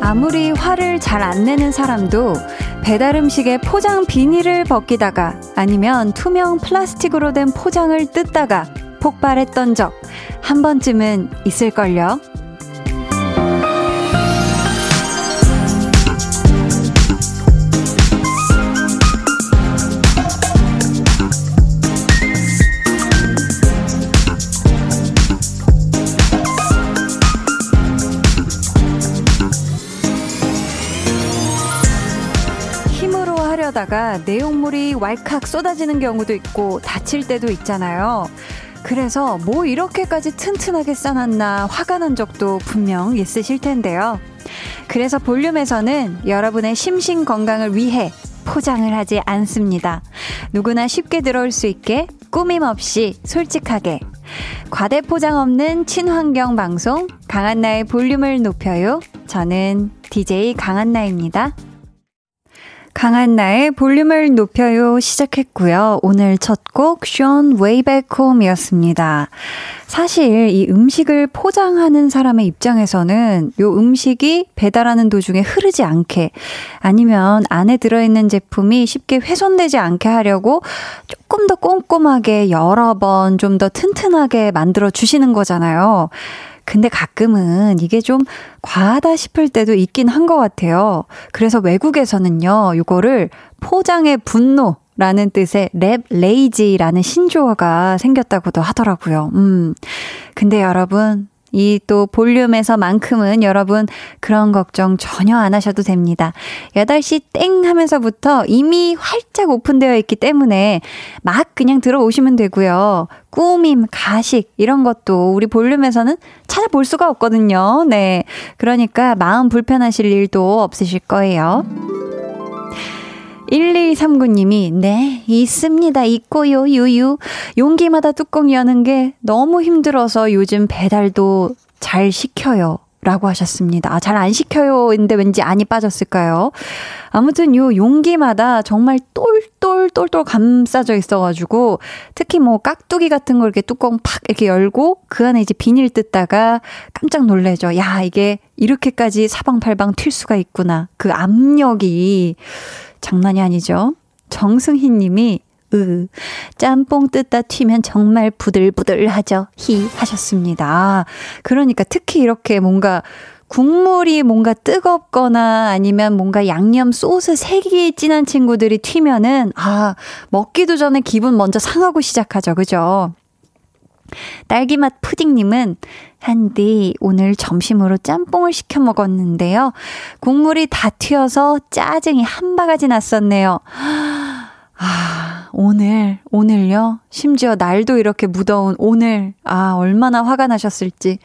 아무리 화를 잘 안 내는 사람도 배달 음식에 포장 비닐을 벗기다가 아니면 투명 플라스틱으로 된 포장을 뜯다가 폭발했던 적 한 번쯤은 있을걸요. 하려다가 내용물이 왈칵 쏟아지는 경우도 있고 다칠 때도 있잖아요. 그래서 뭐 이렇게까지 튼튼하게 싸놨나 화가 난 적도 분명 있으실 텐데요. 그래서 볼륨에서는 여러분의 심신 건강을 위해 포장을 하지 않습니다. 누구나 쉽게 들어올 수 있게 꾸밈 없이 솔직하게 과대 포장 없는 친환경 방송 강한나의 볼륨을 높여요. 저는 DJ 강한나입니다. 강한 나의 볼륨을 높여요 시작했고요. 오늘 첫곡쇼 웨이백 홈이었습니다. 사실 이 음식을 포장하는 사람의 입장에서는 요 음식이 배달하는 도중에 흐르지 않게 아니면 안에 들어있는 제품이 쉽게 훼손되지 않게 하려고 조금 더 꼼꼼하게 여러 번 좀 더 튼튼하게 만들어 주시는 거잖아요. 근데 가끔은 이게 좀 과하다 싶을 때도 있긴 한 것 같아요. 그래서 외국에서는요, 이거를 포장의 분노, 라는 뜻의 wrap rage라는 신조어가 생겼다고도 하더라고요. 음. 근데 여러분, 이 또 볼륨에서만큼은 여러분 그런 걱정 전혀 안 하셔도 됩니다. 8시 땡 하면서부터 이미 활짝 오픈되어 있기 때문에 막 그냥 들어오시면 되고요. 꾸밈, 가식 이런 것도 우리 볼륨에서는 찾아볼 수가 없거든요. 네. 그러니까 마음 불편하실 일도 없으실 거예요. 1239님이, 네, 있습니다. 있고요, 유유. 용기마다 뚜껑 여는 게 너무 힘들어서 요즘 배달도 잘 시켜요. 라고 하셨습니다. 아, 잘 안 시켜요. 인데 왠지 안이 빠졌을까요? 아무튼 요 용기마다 정말 똘똘똘똘 감싸져 있어가지고 특히 뭐 깍두기 같은 걸 이렇게 뚜껑 팍 이렇게 열고 그 안에 이제 비닐 뜯다가 깜짝 놀래죠. 야, 이게 이렇게까지 사방팔방 튈 수가 있구나. 그 압력이 장난이 아니죠. 정승희 님이 으, 짬뽕 뜯다 튀면 정말 부들부들하죠. 히 하셨습니다. 그러니까 특히 이렇게 뭔가 국물이 뭔가 뜨겁거나 아니면 뭔가 양념 소스 색이 진한 친구들이 튀면은 아, 먹기도 전에 기분 먼저 상하고 시작하죠. 그죠? 딸기맛 푸딩님은 한디 오늘 점심으로 짬뽕을 시켜 먹었는데요. 국물이 다 튀어서 짜증이 한 바가지 났었네요. 아, 오늘, 오늘요? 심지어 날도 이렇게 무더운 오늘, 아, 얼마나 화가 나셨을지.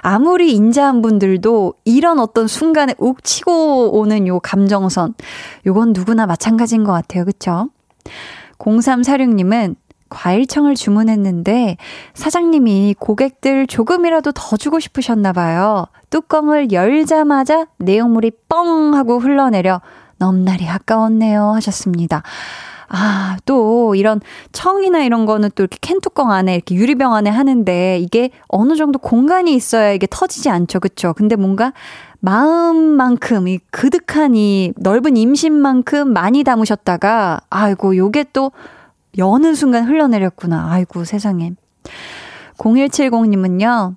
아무리 인자한 분들도 이런 어떤 순간에 욱 치고 오는 요 감정선, 요건 누구나 마찬가지인 것 같아요. 그쵸? 0346님은 과일청을 주문했는데 사장님이 고객들 조금이라도 더 주고 싶으셨나 봐요. 뚜껑을 열자마자 내용물이 뻥 하고 흘러내려 넘날이 아까웠네요 하셨습니다. 아, 또 이런 청이나 이런 거는 또 이렇게 캔 뚜껑 안에 이렇게 유리병 안에 하는데 이게 어느 정도 공간이 있어야 이게 터지지 않죠. 그쵸? 근데 뭔가 마음만큼 이 그득한 이 넓은 임신만큼 많이 담으셨다가 아이고 요게 또 여는 순간 흘러내렸구나. 아이고, 세상에. 0170님은요,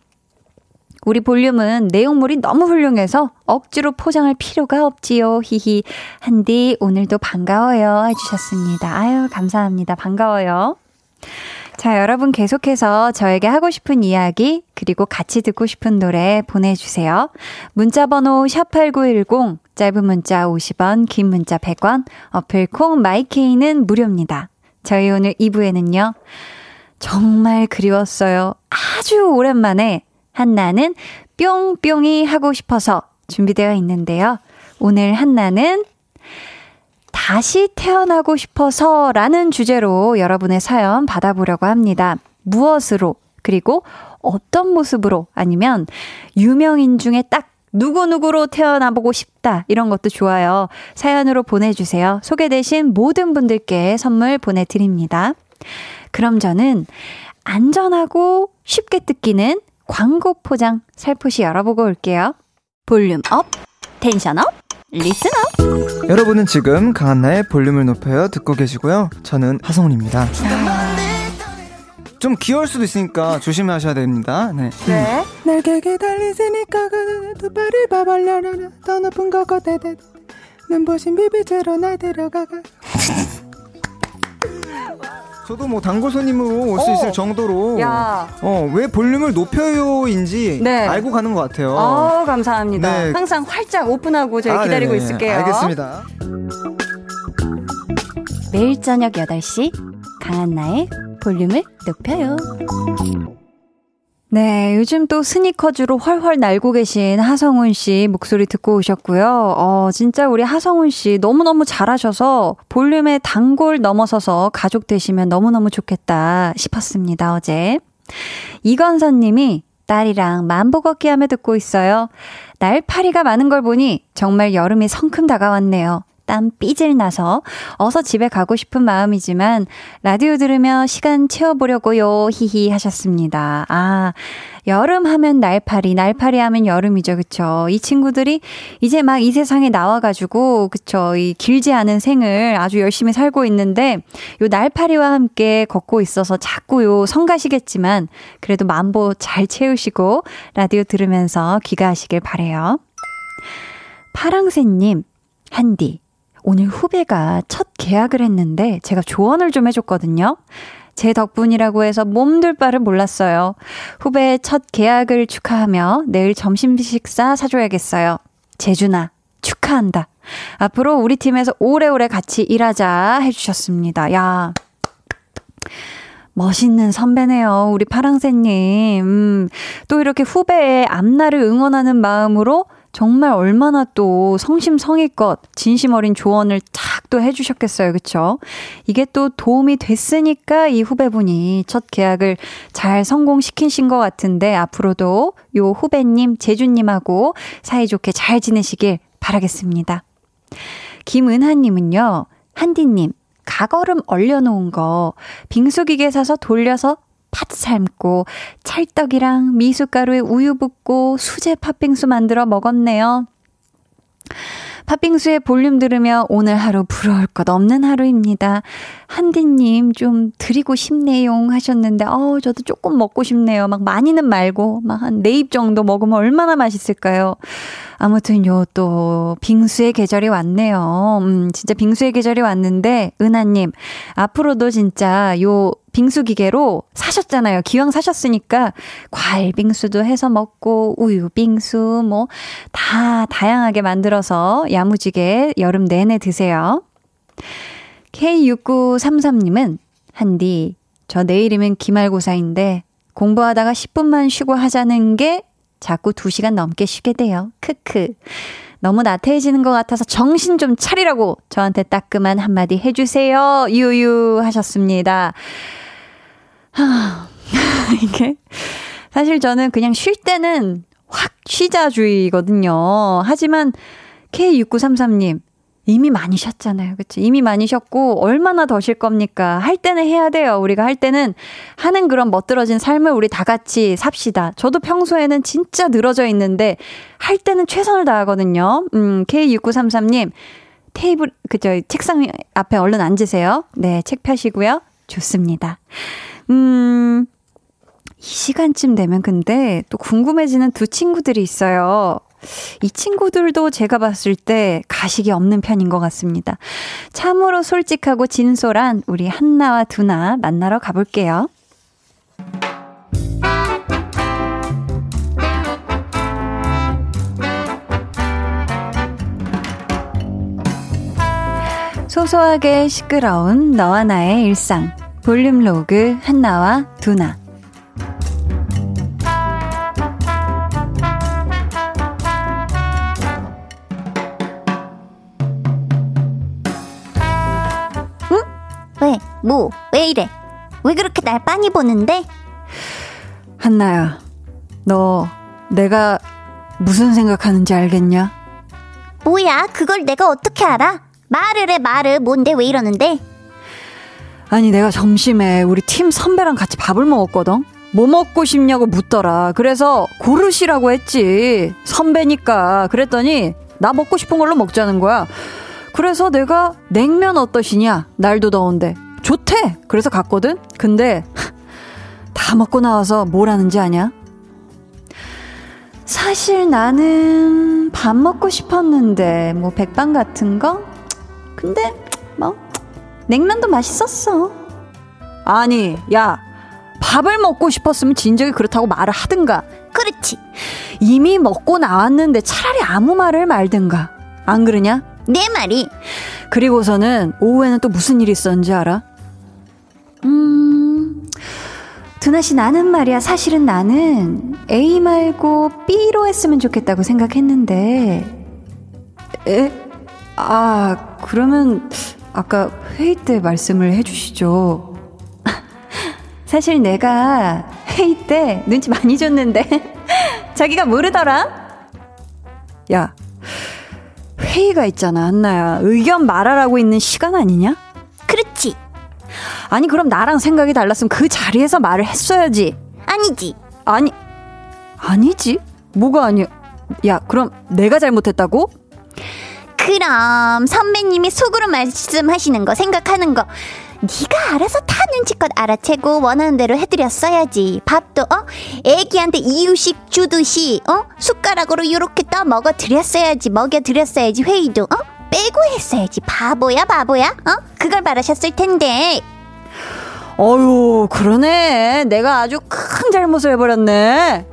우리 볼륨은 내용물이 너무 훌륭해서 억지로 포장할 필요가 없지요. 히히. 한디, 오늘도 반가워요. 해주셨습니다. 아유, 감사합니다. 반가워요. 자, 여러분 계속해서 저에게 하고 싶은 이야기, 그리고 같이 듣고 싶은 노래 보내주세요. 문자번호 샵8910, 짧은 문자 50원, 긴 문자 100원, 어플 콩 마이케이는 무료입니다. 저희 오늘 2부에는요. 정말 그리웠어요. 아주 오랜만에 한나는 뿅뿅이 하고 싶어서 준비되어 있는데요. 오늘 한나는 다시 태어나고 싶어서 라는 주제로 여러분의 사연 받아보려고 합니다. 무엇으로, 그리고 어떤 모습으로 아니면 유명인 중에 딱 누구누구로 태어나보고 싶다. 이런 것도 좋아요. 사연으로 보내주세요. 소개되신 모든 분들께 선물 보내드립니다. 그럼 저는 안전하고 쉽게 뜯기는 광고 포장 살포시 열어보고 올게요. Volume up, tension up, listen up. 여러분은 지금 강한나의 볼륨을 높여요 듣고 계시고요. 저는 하성운입니다. 좀 귀여울 수도 있으니까 조심하셔야 됩니다. 네. 네. 날개게 달리시니까 두 발을 봐발려라 더 높은 거고 대대 눈부신 비비제로 날 데려가가 저도 뭐 단골 손님으로 올 수 있을 정도로 야. 어, 왜 볼륨을 높여요인지 네. 알고 가는 것 같아요. 어, 감사합니다. 네. 항상 활짝 오픈하고 저희 아, 기다리고 네네. 있을게요. 알겠습니다. 매일 저녁 8시 강한나의 볼륨을 높여요. 네, 요즘 또 스니커즈로 훨훨 날고 계신 하성훈 씨 목소리 듣고 오셨고요. 어, 진짜 우리 하성훈 씨 너무너무 잘하셔서 볼륨의 단골 넘어서서 가족 되시면 너무너무 좋겠다 싶었습니다, 어제. 이건선 님이 딸이랑 만보 걷기 하며 듣고 있어요. 날파리가 많은 걸 보니 정말 여름이 성큼 다가왔네요. 땀 삐질 나서 어서 집에 가고 싶은 마음이지만 라디오 들으며 시간 채워보려고요. 히히 하셨습니다. 아, 여름 하면 날파리, 날파리 하면 여름이죠. 그쵸? 이 친구들이 이제 막 이 세상에 나와가지고, 그쵸? 이 길지 않은 생을 아주 열심히 살고 있는데, 요 날파리와 함께 걷고 있어서 자꾸 요 성가시겠지만, 그래도 만보 잘 채우시고, 라디오 들으면서 귀가하시길 바래요 파랑새님, 한디. 오늘 후배가 첫 계약을 했는데 제가 조언을 좀 해줬거든요. 제 덕분이라고 해서 몸둘 바를 몰랐어요. 후배의 첫 계약을 축하하며 내일 점심 식사 사줘야겠어요. 재준아, 축하한다. 앞으로 우리 팀에서 오래오래 같이 일하자 해주셨습니다. 야. 멋있는 선배네요. 우리 파랑새님. 음, 또 이렇게 후배의 앞날을 응원하는 마음으로 정말 얼마나 또 성심성의껏 진심 어린 조언을 탁 또 해주셨겠어요. 그쵸? 이게 또 도움이 됐으니까 이 후배분이 첫 계약을 잘 성공시키신 것 같은데 앞으로도 요 후배님, 제주님하고 사이좋게 잘 지내시길 바라겠습니다. 김은하님은요, 한디님, 가거름 얼려놓은 거 빙수기계 사서 돌려서 팥 삶고 찰떡이랑 미숫가루에 우유 붓고 수제 팥빙수 만들어 먹었네요. 팥빙수의 볼륨 들으며 오늘 하루 부러울 것 없는 하루입니다. 한디님 좀 드리고 싶네요 하셨는데, 어 저도 조금 먹고 싶네요. 막 많이는 말고, 막 한 네 입 정도 먹으면 얼마나 맛있을까요? 아무튼 요 또 빙수의 계절이 왔네요. 음, 진짜 빙수의 계절이 왔는데, 은하님, 앞으로도 진짜 요 빙수 기계로 사셨잖아요. 기왕 사셨으니까 과일 빙수도 해서 먹고 우유 빙수 뭐 다 다양하게 만들어서 야무지게 여름 내내 드세요. K6933님은 한디 저 내일이면 기말고사인데 공부하다가 10분만 쉬고 하자는 게 자꾸 2시간 넘게 쉬게 돼요. 크크. 너무 나태해지는 것 같아서 정신 좀 차리라고 저한테 따끔한 한마디 해주세요. 유유 하셨습니다. 하, 이게 사실 저는 그냥 쉴 때는 확 쉬자주의거든요. 하지만 K6933님 이미 많이 쉬었잖아요. 그치? 이미 많이 쉬었고, 얼마나 더 쉴 겁니까? 할 때는 해야 돼요. 우리가 할 때는 하는 그런 멋들어진 삶을 우리 다 같이 삽시다. 저도 평소에는 진짜 늘어져 있는데, 할 때는 최선을 다하거든요. 음, K6933님, 테이블, 그죠? 책상 앞에 얼른 앉으세요. 네, 책 펴시고요. 좋습니다. 음, 이 시간쯤 되면 근데 또 궁금해지는 두 친구들이 있어요. 이 친구들도 제가 봤을 때 가식이 없는 편인 것 같습니다. 참으로 솔직하고 진솔한 우리 한나와 두나 만나러 가볼게요. 소소하게 시끄러운 너와 나의 일상. 볼륨 로그 한나와 두나. 뭐? 왜 이래? 왜 그렇게 날 빤히 보는데? 한나야, 너 내가 무슨 생각하는지 알겠냐? 뭐야? 그걸 내가 어떻게 알아? 말을 해, 말을. 뭔데, 왜 이러는데? 아니, 내가 점심에 우리 팀 선배랑 같이 밥을 먹었거든? 뭐 먹고 싶냐고 묻더라. 그래서 고르시라고 했지. 선배니까. 그랬더니 나 먹고 싶은 걸로 먹자는 거야. 그래서 내가 냉면 어떠시냐? 날도 더운데. 좋대! 그래서 갔거든? 근데 다 먹고 나와서 뭘 하는지 아냐? 사실 나는 밥 먹고 싶었는데, 뭐, 백반 같은 거? 근데, 뭐, 냉면도 맛있었어. 아니, 야, 밥을 먹고 싶었으면 진작에 그렇다고 말을 하든가. 그렇지. 이미 먹고 나왔는데 차라리 아무 말을 말든가. 안 그러냐? 내 말이. 그리고서는 오후에는 또 무슨 일이 있었는지 알아? 음, 두나 씨 나는 말이야. 사실은 나는 A 말고 B로 했으면 좋겠다고 생각했는데. 에? 아, 그러면 아까 회의 때 말씀을 해주시죠. 사실 내가 회의 때 눈치 많이 줬는데 자기가 모르더라. 야, 회의가 있잖아, 한나야. 의견 말하라고 있는 시간 아니냐? 그렇지. 아니, 그럼 나랑 생각이 달랐으면 그 자리에서 말을 했어야지. 아니지. 아니, 아니지? 뭐가 아니야? 야, 그럼 내가 잘못했다고? 그럼 선배님이 속으로 말씀하시는 거 생각하는 거 네가 알아서 다 눈치껏 알아채고 원하는 대로 해드렸어야지. 밥도 어 애기한테 이유식 주듯이 어 숟가락으로 요렇게 떠 먹어 드렸어야지. 먹여 드렸어야지. 회의도 어 빼고 했어야지. 바보야 바보야. 어 그걸 바라셨을 텐데. 어유 그러네. 내가 아주 큰 잘못을 해버렸네.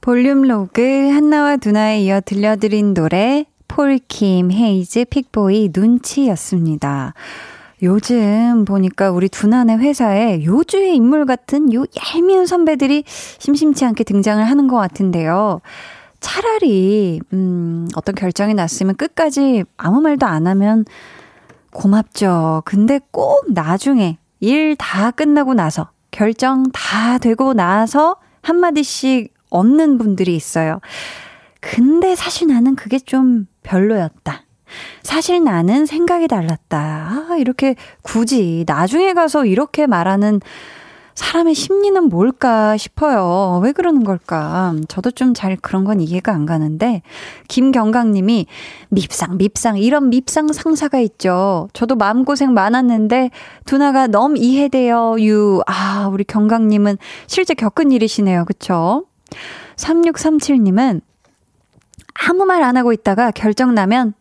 볼륨 로그 한나와 두나에 이어 들려드린 노래 폴킴, 헤이즈, 픽보이, 눈치였습니다. 요즘 보니까 우리 두난의 회사에 요주의 인물 같은 요 얄미운 선배들이 심심치 않게 등장을 하는 것 같은데요. 차라리, 음, 어떤 결정이 났으면 끝까지 아무 말도 안 하면 고맙죠. 근데 꼭 나중에 일 다 끝나고 나서, 결정 다 되고 나서 한마디씩 없는 분들이 있어요. 근데 사실 나는 그게 좀 별로였다. 사실 나는 생각이 달랐다. 아, 이렇게 굳이 나중에 가서 이렇게 말하는 사람의 심리는 뭘까 싶어요. 왜 그러는 걸까? 저도 좀 잘 그런 건 이해가 안 가는데, 김경강 님이 밉상, 밉상, 이런 밉상 상사가 있죠. 저도 마음고생 많았는데, 두나가 너무 이해돼요, 유. 아, 우리 경강 님은 실제 겪은 일이시네요. 그쵸? 3637 님은 아무 말 안 하고 있다가 결정 나면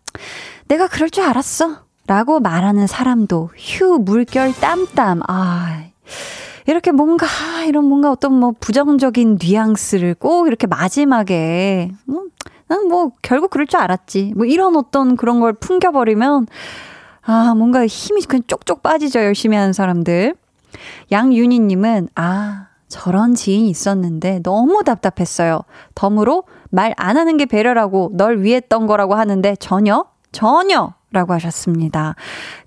내가 그럴 줄 알았어. 라고 말하는 사람도 휴, 물결 땀땀. 아, 이렇게 뭔가, 이런 뭔가 어떤 뭐 부정적인 뉘앙스를 꼭 이렇게 마지막에, 뭐, 난뭐 결국 그럴 줄 알았지. 뭐 이런 어떤 그런 걸 풍겨버리면, 아, 뭔가 힘이 그냥 쪽쪽 빠지죠. 열심히 하는 사람들. 양윤희님은, 아, 저런 지인이 있었는데 너무 답답했어요. 덤으로 말 안 하는 게 배려라고 널 위했던 거라고 하는데 전혀, 전혀! 라고 하셨습니다.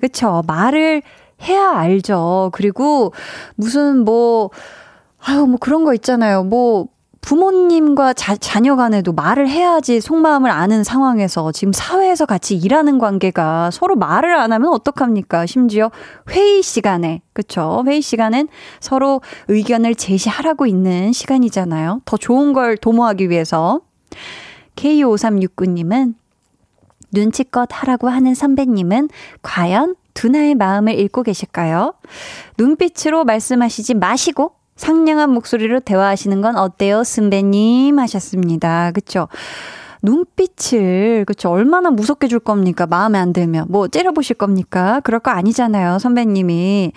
그쵸. 말을 해야 알죠. 그리고 무슨 뭐, 아유, 뭐 그런 거 있잖아요. 뭐, 부모님과 자, 자녀 간에도 말을 해야지 속마음을 아는 상황에서 지금 사회에서 같이 일하는 관계가 서로 말을 안 하면 어떡합니까? 심지어 회의 시간에, 그쵸? 회의 시간엔 서로 의견을 제시하라고 있는 시간이잖아요. 더 좋은 걸 도모하기 위해서. K5369님은 눈치껏 하라고 하는 선배님은 과연 두나의 마음을 읽고 계실까요? 눈빛으로 말씀하시지 마시고 상냥한 목소리로 대화하시는 건 어때요, 선배님? 하셨습니다. 그쵸? 눈빛을, 그쵸? 얼마나 무섭게 줄 겁니까? 마음에 안 들면. 뭐, 째려보실 겁니까? 그럴 거 아니잖아요, 선배님이.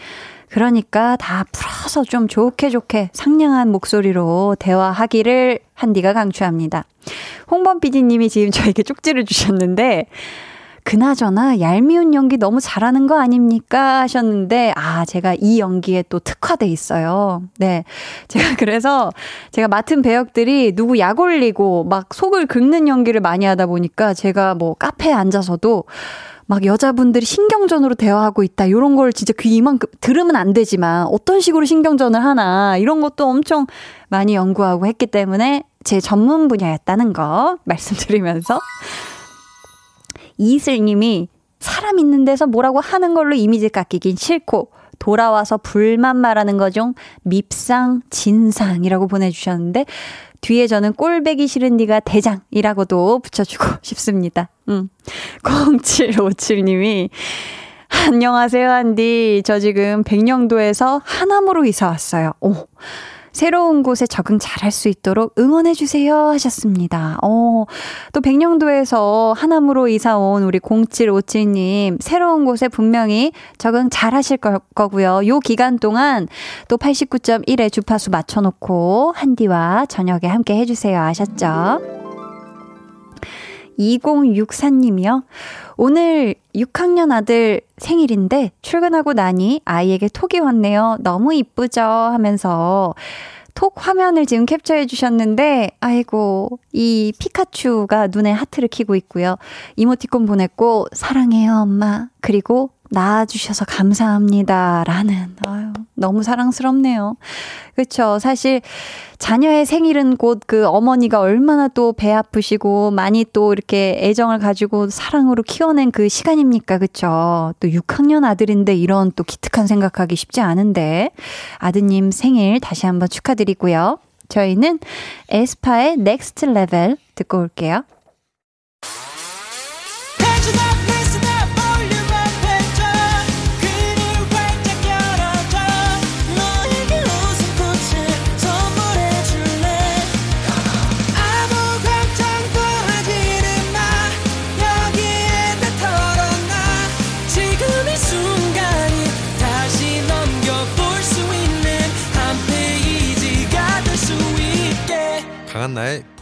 그러니까 다 풀어서 좀 좋게 좋게 상냥한 목소리로 대화하기를 한디가 강추합니다. 홍범 PD님이 지금 저에게 쪽지를 주셨는데, 그나저나 얄미운 연기 너무 잘하는 거 아닙니까? 하셨는데, 아, 제가 이 연기에 또 특화돼 있어요. 네. 제가 그래서 제가 맡은 배역들이 누구 약 올리고 막 속을 긁는 연기를 많이 하다 보니까 제가 뭐 카페에 앉아서도 막 여자분들이 신경전으로 대화하고 있다. 이런 걸 진짜 귀 이만큼 들으면 안 되지만 어떤 식으로 신경전을 하나 이런 것도 엄청 많이 연구하고 했기 때문에 제 전문 분야였다는 거 말씀드리면서 이슬님이 사람 있는 데서 뭐라고 하는 걸로 이미지 깎이긴 싫고 돌아와서 불만 말하는 거 중 밉상 진상이라고 보내주셨는데 뒤에 저는 꼴배기 싫은 니가 대장이라고도 붙여주고 싶습니다. 음. 0757님이 안녕하세요, 한디. 저 지금 백령도에서 하남으로 이사 왔어요. 오. 새로운 곳에 적응 잘할 수 있도록 응원해주세요 하셨습니다. 어, 또 백령도에서 하남으로 이사 온 우리 0757님, 새로운 곳에 분명히 적응 잘 하실 거, 거고요. 요 기간 동안 또 89.1의 주파수 맞춰놓고 한디와 저녁에 함께 해주세요. 아셨죠? 2064님이요. 오늘 6학년 아들 생일인데 출근하고 나니 아이에게 톡이 왔네요. 너무 이쁘죠? 하면서 톡 화면을 지금 캡처해 주셨는데, 아이고, 이 피카츄가 눈에 하트를 키고 있고요. 이모티콘 보냈고, 사랑해요, 엄마. 그리고 낳아주셔서 감사합니다. 라는, 아유, 너무 사랑스럽네요. 그쵸. 사실, 자녀의 생일은 곧 그 어머니가 얼마나 또 배 아프시고, 많이 또 이렇게 애정을 가지고 사랑으로 키워낸 그 시간입니까. 그쵸. 또 6학년 아들인데 이런 또 기특한 생각하기 쉽지 않은데, 아드님 생일 다시 한번 축하드리고요. 저희는 에스파의 Next Level 듣고 올게요.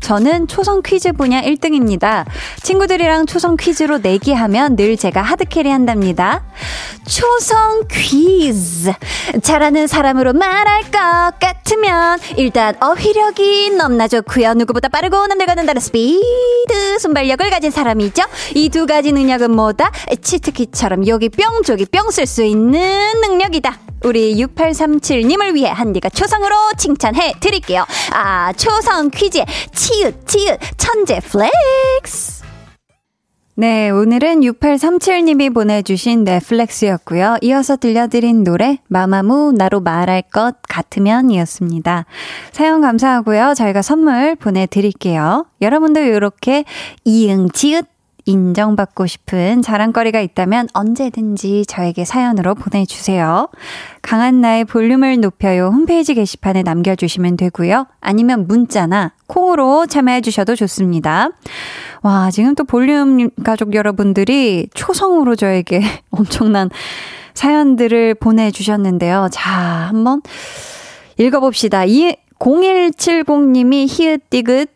저는 초성 퀴즈 분야 1등입니다. 친구들이랑 초성 퀴즈로 내기하면 늘 제가 하드캐리 한답니다. 초성 퀴즈. 잘하는 사람으로 말할 것 같으면 일단 어휘력이 넘나 좋고요. 누구보다 빠르고 남들과 는 다른 스피드 순발력을 가진 사람이죠. 이 두 가지 능력은 뭐다? 치트키처럼 여기 뿅 저기 뿅 쓸 수 있는 능력이다. 우리 6837님을 위해 한디가 초성으로 칭찬해 드릴게요. 아, 초성 퀴즈의 치읓, 치읓, 천재 flex. 네, 오늘은 6837님이 보내주신 네 flex였고요. 이어서 들려드린 노래 마마무 나로 말할 것 같으면 이었습니다. 사연 감사하고요. 저희가 선물 보내드릴게요. 여러분도 이렇게 이응, 지읒, 인정받고 싶은 자랑거리가 있다면 언제든지 저에게 사연으로 보내주세요. 강한 나의 볼륨을 높여요 홈페이지 게시판에 남겨주시면 되고요. 아니면 문자나 콩으로 참여해주셔도 좋습니다. 와, 지금 또 볼륨 가족 여러분들이 초성으로 저에게 엄청난 사연들을 보내주셨는데요. 자, 한번 읽어봅시다. 이 0170님이 히읗디귿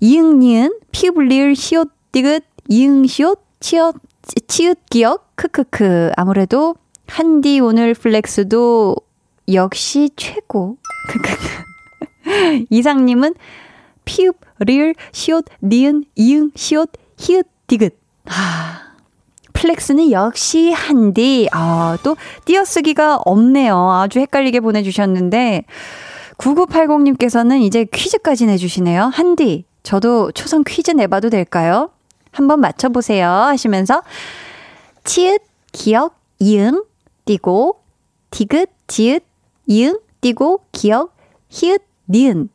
이응니은 피블리을 시옷디귿 이응시옷 치읓 치읓 기역? 크크크. 아무래도 한디 오늘 flex도 역시 최고. 크크크. 이상님은 피읍 리을 시옷 니은 이응 시옷 히읗 디귿. 아 flex는 역시 한디. 아 또 띄어쓰기가 없네요. 아주 헷갈리게 보내주셨는데 9980님께서는 이제 퀴즈까지 내주시네요. 한디 저도 초성 퀴즈 내봐도 될까요? 한번 맞춰보세요 하시면서 치읓, 기억, 이응, 띄고 디귿, 지읒, 이응, 띄고 기억, 히읗, 니은.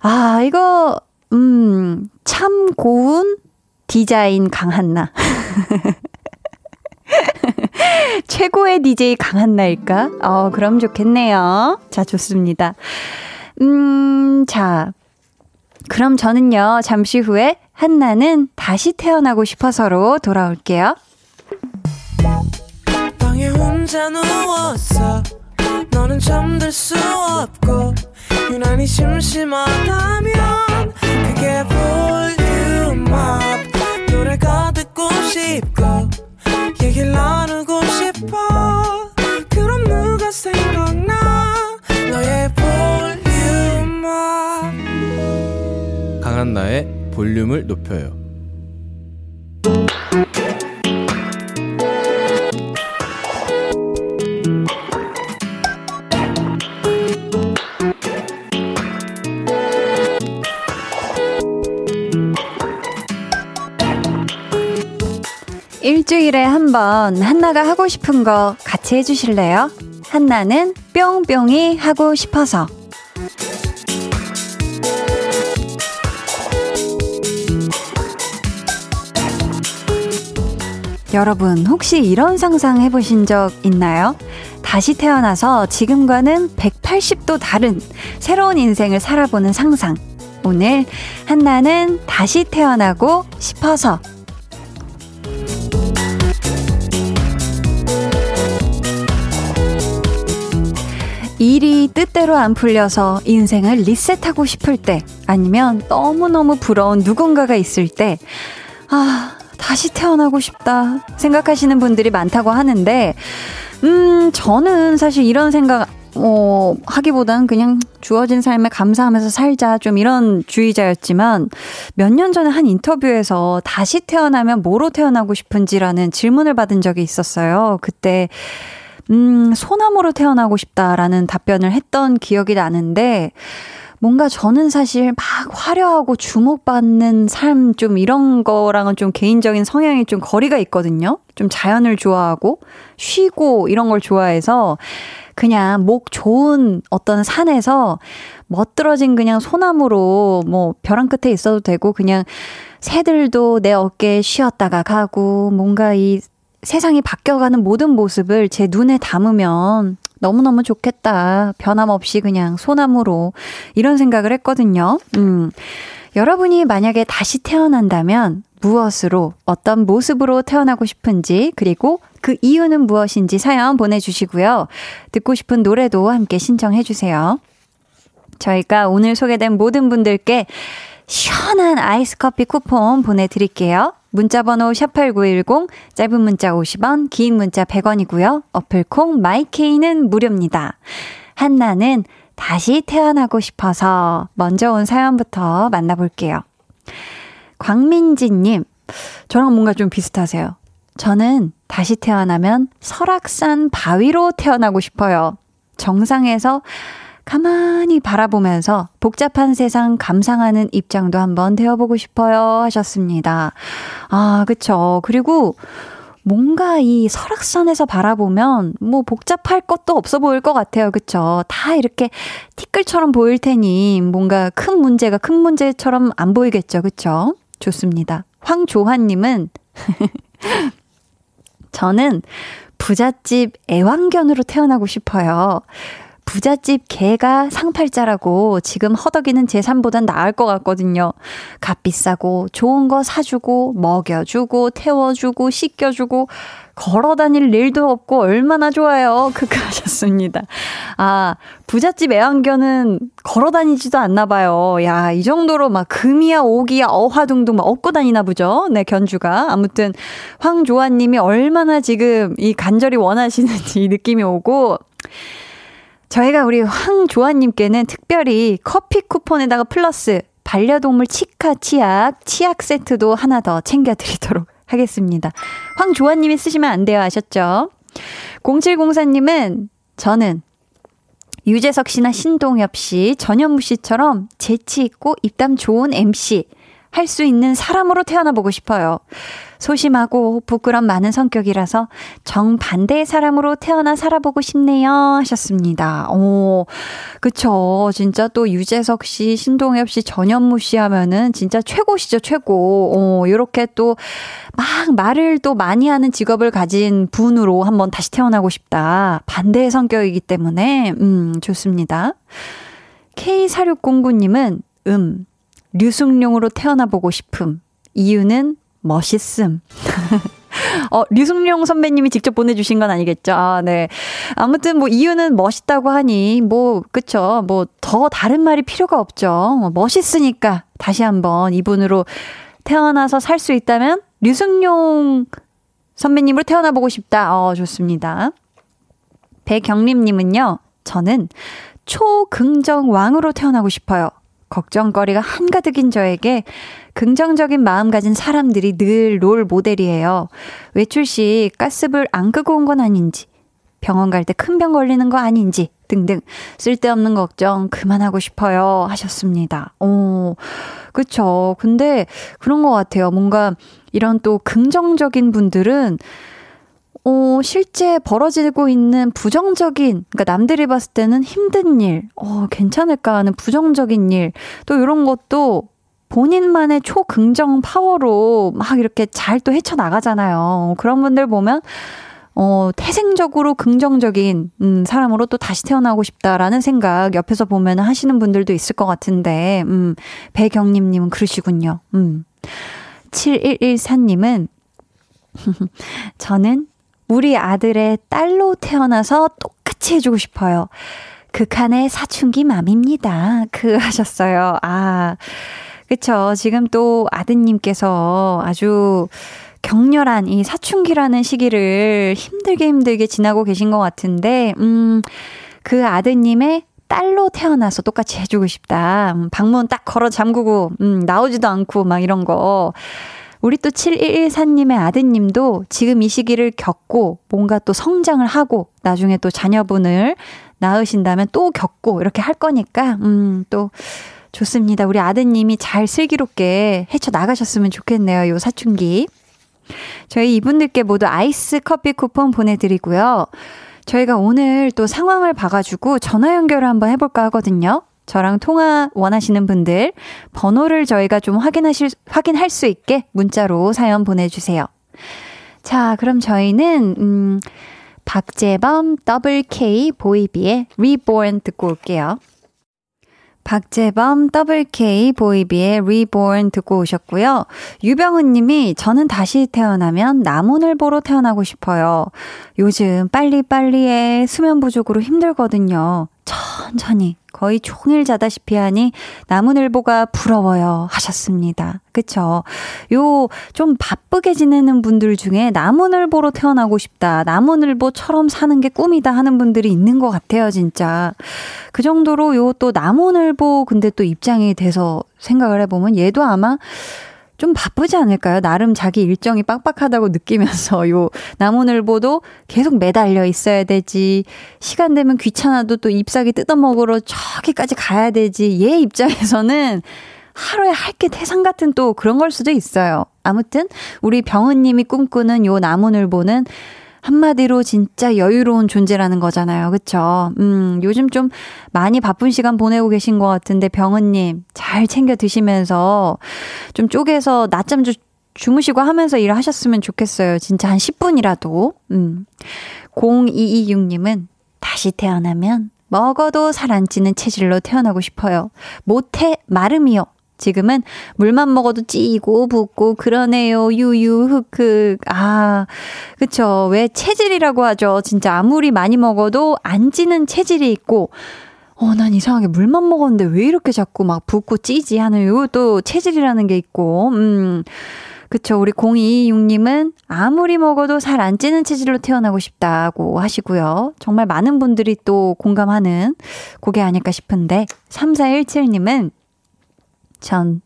아, 이거 음, 참 고운 디자인 강한나. 최고의 DJ 강한나일까? 어, 그럼 좋겠네요. 자, 좋습니다. 음, 자. 그럼 저는요, 잠시 후에 한나는 다시 태어나고 싶어서로 돌아올게요. 방에 볼륨을 높여요. 일주일에 한 번 한나가 하고 싶은 거 같이 해주실래요? 한나는 뿅뿅이 하고 싶어서. 여러분, 혹시 이런 상상 해보신 적 있나요? 다시 태어나서 지금과는 180도 다른 새로운 인생을 살아보는 상상. 오늘 한나는 다시 태어나고 싶어서 일이 뜻대로 안 풀려서 인생을 리셋하고 싶을 때, 아니면 너무너무 부러운 누군가가 있을 때, 아, 다시 태어나고 싶다 생각하시는 분들이 많다고 하는데, 음, 저는 사실 이런 생각, 어, 하기보단 그냥 주어진 삶에 감사하면서 살자, 좀 이런 주의자였지만, 몇 년 전에 한 인터뷰에서 다시 태어나면 뭐로 태어나고 싶은지라는 질문을 받은 적이 있었어요. 그때, 음, 소나무로 태어나고 싶다라는 답변을 했던 기억이 나는데, 뭔가 저는 사실 막 화려하고 주목받는 삶 좀 이런 거랑은 좀 개인적인 성향이 좀 거리가 있거든요. 좀 자연을 좋아하고 쉬고 이런 걸 좋아해서 그냥 목 좋은 어떤 산에서 멋들어진 그냥 소나무로 뭐 벼랑 끝에 있어도 되고 그냥 새들도 내 어깨에 쉬었다가 가고 뭔가 이 세상이 바뀌어가는 모든 모습을 제 눈에 담으면 너무너무 좋겠다. 변함없이 그냥 소나무로. 이런 생각을 했거든요. 음. 여러분이 만약에 다시 태어난다면 무엇으로, 어떤 모습으로 태어나고 싶은지, 그리고 그 이유는 무엇인지 사연 보내주시고요. 듣고 싶은 노래도 함께 신청해주세요. 저희가 오늘 소개된 모든 분들께 시원한 아이스 커피 쿠폰 보내드릴게요. 문자번호 샵8910, 짧은 문자 50원, 긴 문자 100원이고요. 어플콩 마이케이는 무료입니다. 한나는 다시 태어나고 싶어서 먼저 온 사연부터 만나볼게요. 광민지님, 저랑 뭔가 좀 비슷하세요. 저는 다시 태어나면 설악산 바위로 태어나고 싶어요. 정상에서 가만히 바라보면서 복잡한 세상 감상하는 입장도 한번 되어보고 싶어요 하셨습니다. 아, 그쵸. 그리고 뭔가 이 설악산에서 바라보면 뭐 복잡할 것도 없어 보일 것 같아요. 그쵸? 다 이렇게 티끌처럼 보일 테니 뭔가 큰 문제가 큰 문제처럼 안 보이겠죠. 그쵸? 좋습니다. 황조환님은 저는 부잣집 애완견으로 태어나고 싶어요. 부잣집 개가 상팔자라고 지금 허덕이는 제 삶보단 나을 것 같거든요. 값 비싸고 좋은 거 사주고 먹여주고 태워주고 씻겨주고 걸어 다닐 일도 없고 얼마나 좋아요. 크크 하셨습니다. 아, 부잣집 애완견은 걸어 다니지도 않나 봐요. 야, 이 정도로 막 금이야, 오기야, 어화둥둥 막 업고 다니나 보죠. 네, 견주가. 아무튼 황조아 님이 얼마나 지금 이 간절히 원하시는지 느낌이 오고 저희가 우리 황조아님께는 특별히 커피 쿠폰에다가 플러스 반려동물 치카 치약, 치약 세트도 하나 더 챙겨드리도록 하겠습니다. 황조아님이 쓰시면 안 돼요. 아셨죠? 0704님은 저는 유재석 씨나 신동엽 씨, 전현무 씨처럼 재치 있고 입담 좋은 MC 할 수 있는 사람으로 태어나 보고 싶어요. 소심하고 부끄럼 많은 성격이라서 정반대의 사람으로 태어나 살아보고 싶네요. 하셨습니다. 오, 그쵸. 진짜 또 유재석 씨, 신동엽 씨, 전현무 씨 하면은 진짜 최고시죠, 최고. 어, 요렇게 또 막 말을 또 많이 하는 직업을 가진 분으로 한번 다시 태어나고 싶다. 반대의 성격이기 때문에, 음, 좋습니다. K4609님은, 음, 류승룡으로 태어나 보고 싶음. 이유는 멋있음. 어, 류승룡 선배님이 직접 보내주신 건 아니겠죠? 아, 네. 아무튼 뭐 이유는 멋있다고 하니, 뭐, 그쵸. 뭐 더 다른 말이 필요가 없죠. 뭐 멋있으니까 다시 한번 이분으로 태어나서 살 수 있다면 류승룡 선배님으로 태어나 보고 싶다. 어, 좋습니다. 배경림님은요, 저는 초긍정왕으로 태어나고 싶어요. 걱정거리가 한가득인 저에게 긍정적인 마음 가진 사람들이 늘 롤 모델이에요. 외출 시 가스불 안 끄고 온 건 아닌지, 병원 갈 때 큰 병 걸리는 거 아닌지, 등등 쓸데없는 걱정 그만하고 싶어요. 하셨습니다. 오, 그쵸. 근데 그런 것 같아요. 뭔가 이런 또 긍정적인 분들은 어, 실제 벌어지고 있는 부정적인, 그러니까 남들이 봤을 때는 힘든 일, 어, 괜찮을까 하는 부정적인 일, 또 이런 것도 본인만의 초긍정 파워로 막 이렇게 잘 또 헤쳐나가잖아요. 그런 분들 보면, 어, 태생적으로 긍정적인, 음, 사람으로 또 다시 태어나고 싶다라는 생각 옆에서 보면 하시는 분들도 있을 것 같은데, 음, 배경림님은 그러시군요. 음. 7114님은, 저는 우리 아들의 딸로 태어나서 똑같이 해주고 싶어요. 극한의 사춘기 맘입니다. 그 하셨어요. 아, 그쵸. 지금 또 아드님께서 아주 격렬한 이 사춘기라는 시기를 힘들게 힘들게 지나고 계신 것 같은데, 음, 그 아드님의 딸로 태어나서 똑같이 해주고 싶다. 음, 방문 딱 걸어 잠그고, 음, 나오지도 않고 막 이런 거. 우리 또 7114님의 아드님도 지금 이 시기를 겪고 뭔가 또 성장을 하고 나중에 또 자녀분을 낳으신다면 또 겪고 이렇게 할 거니까, 음, 또 좋습니다. 우리 아드님이 잘 슬기롭게 헤쳐 나가셨으면 좋겠네요. 요 사춘기. 저희 이분들께 모두 아이스 커피 쿠폰 보내드리고요. 저희가 오늘 또 상황을 봐가지고 전화 연결을 한번 해볼까 하거든요. 저랑 통화 원하시는 분들 번호를 저희가 좀 확인하실 확인할 수 있게 문자로 사연 보내 주세요. 자, 그럼 저희는 음, 박재범 더블 K 보이비의 Reborn 듣고 올게요. 박재범 더블 K 보이비의 Reborn 듣고 오셨고요. 유병은 님이 저는 다시 태어나면 나무늘보로 태어나고 싶어요. 요즘 빨리빨리에 수면 부족으로 힘들거든요. 천천히 거의 종일 자다시피 하니 나무늘보가 부러워요 하셨습니다. 그쵸? 요 좀 바쁘게 지내는 분들 중에 나무늘보로 태어나고 싶다. 나무늘보처럼 사는 게 꿈이다 하는 분들이 있는 것 같아요, 진짜. 그 정도로 요 또 나무늘보 근데 또 입장이 돼서 생각을 해보면 얘도 아마 좀 바쁘지 않을까요? 나름 자기 일정이 빡빡하다고 느끼면서 요 나무늘보도 계속 매달려 있어야 되지. 시간 되면 귀찮아도 또 잎사귀 뜯어먹으러 저기까지 가야 되지. 얘 입장에서는 하루에 할 게 태산 같은 또 그런 걸 수도 있어요. 아무튼 우리 병은 님이 꿈꾸는 요 나무늘보는 한마디로 진짜 여유로운 존재라는 거잖아요. 그쵸? 음, 요즘 좀 많이 바쁜 시간 보내고 계신 것 같은데 병은님 잘 챙겨 드시면서 좀 쪼개서 낮잠 좀 주무시고 하면서 일을 하셨으면 좋겠어요. 진짜 한 10분이라도. 음. 0226님은 다시 태어나면 먹어도 살 안 찌는 체질로 태어나고 싶어요. 못해 마름이요. 지금은 물만 먹어도 찌고 붓고 그러네요. 유유 흑흑. 아, 그쵸. 왜 체질이라고 하죠. 진짜 아무리 많이 먹어도 안 찌는 체질이 있고 어, 난 이상하게 물만 먹었는데 왜 이렇게 자꾸 막 붓고 찌지 하는 요또 체질이라는 게 있고. 음. 그쵸. 우리 0226님은 아무리 먹어도 살 안 찌는 체질로 태어나고 싶다고 하시고요. 정말 많은 분들이 또 공감하는 그게 아닐까 싶은데, 3417님은 전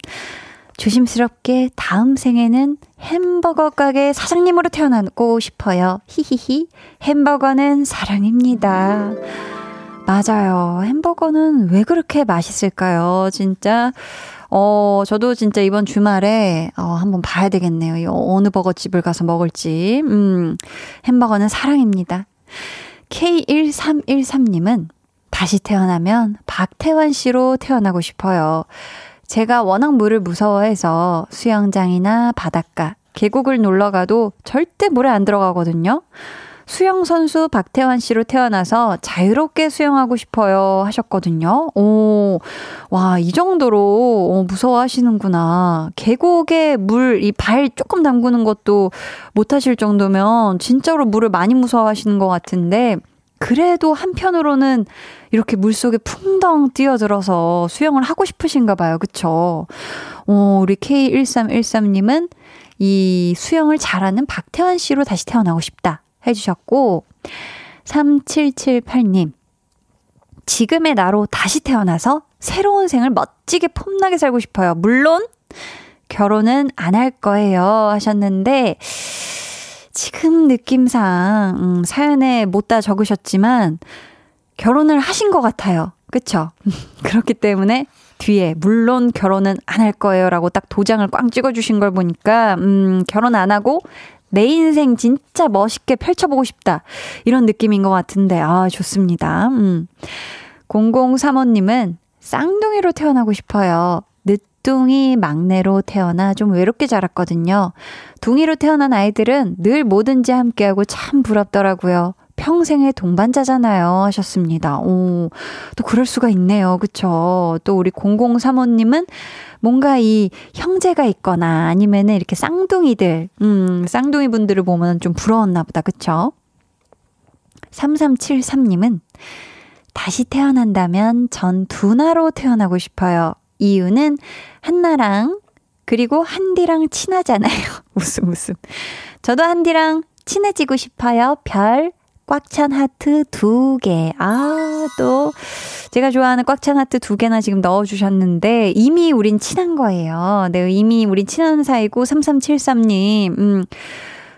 조심스럽게 다음 생에는 햄버거 가게 사장님으로 태어나고 싶어요. 히히히. 햄버거는 사랑입니다. 맞아요. 햄버거는 왜 그렇게 맛있을까요? 진짜. 어, 저도 진짜 이번 주말에, 어, 한번 봐야 되겠네요. 어느 버거집을 가서 먹을지. 음, 햄버거는 사랑입니다. K1313님은 다시 태어나면 박태환 씨로 태어나고 싶어요. 제가 워낙 물을 무서워해서 수영장이나 바닷가, 계곡을 놀러 가도 절대 물에 안 들어가거든요. 수영 선수 박태환 씨로 태어나서 자유롭게 수영하고 싶어요 하셨거든요. 오, 와, 이 정도로 어, 무서워하시는구나. 계곡에 물, 이 발 조금 담그는 것도 못 하실 정도면 진짜로 물을 많이 무서워하시는 것 같은데, 그래도 한편으로는 이렇게 물 속에 풍덩 뛰어들어서 수영을 하고 싶으신가 봐요. 그쵸? 어, 우리 K1313님은 이 수영을 잘하는 박태환 씨로 다시 태어나고 싶다. 해주셨고, 3778님. 지금의 나로 다시 태어나서 새로운 생을 멋지게 폼나게 살고 싶어요. 물론, 결혼은 안 할 거예요. 하셨는데, 지금 느낌상, 음, 사연에 못 다 적으셨지만, 결혼을 하신 것 같아요. 그쵸? 그렇기 때문에, 뒤에, 물론 결혼은 안 할 거예요. 라고 딱 도장을 꽝 찍어주신 걸 보니까, 음, 결혼 안 하고, 내 인생 진짜 멋있게 펼쳐보고 싶다. 이런 느낌인 것 같은데, 아, 좋습니다. 음. 0035님은 쌍둥이로 태어나고 싶어요. 늦둥이 막내로 태어나 좀 외롭게 자랐거든요. 둥이로 태어난 아이들은 늘 뭐든지 함께하고 참 부럽더라고요. 평생의 동반자잖아요. 하셨습니다. 오, 또 그럴 수가 있네요. 그쵸? 또 우리 0035님은 뭔가 이 형제가 있거나 아니면은 이렇게 쌍둥이들, 음, 쌍둥이 분들을 보면 좀 부러웠나 보다. 그쵸? 3373님은 다시 태어난다면 전 두나로 태어나고 싶어요. 이유는 한나랑 그리고 한디랑 친하잖아요. 웃음 웃음. 저도 한디랑 친해지고 싶어요. 별 꽉 찬 하트 두 개. 아, 또 제가 좋아하는 꽉 찬 하트 두 개나 지금 넣어 주셨는데, 이미 우린 친한 거예요. 네, 이미 우린 친한 사이고, 3373 님, 음,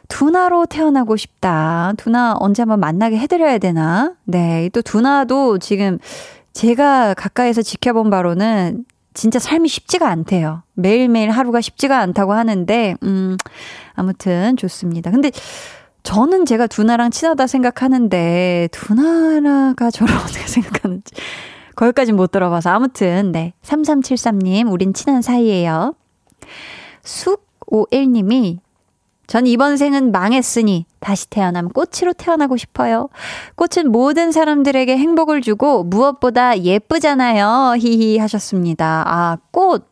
두나로 태어나고 싶다. 두나 언제 한번 만나게 해드려야 되나? 네, 또 두나도 지금 제가 가까이서 지켜본 바로는 진짜 삶이 쉽지가 않대요. 매일매일 하루가 쉽지가 않다고 하는데, 음, 아무튼 좋습니다. 근데 저는 제가 두나랑 친하다 생각하는데, 두나라가 저를 어떻게 생각하는지, 거기까진 못 들어봐서. 아무튼, 네. 3373님, 우린 친한 사이예요. 숙51님이, 전 이번 생은 망했으니 다시 태어나면 꽃으로 태어나고 싶어요. 꽃은 모든 사람들에게 행복을 주고 무엇보다 예쁘잖아요. 히히 하셨습니다. 아, 꽃.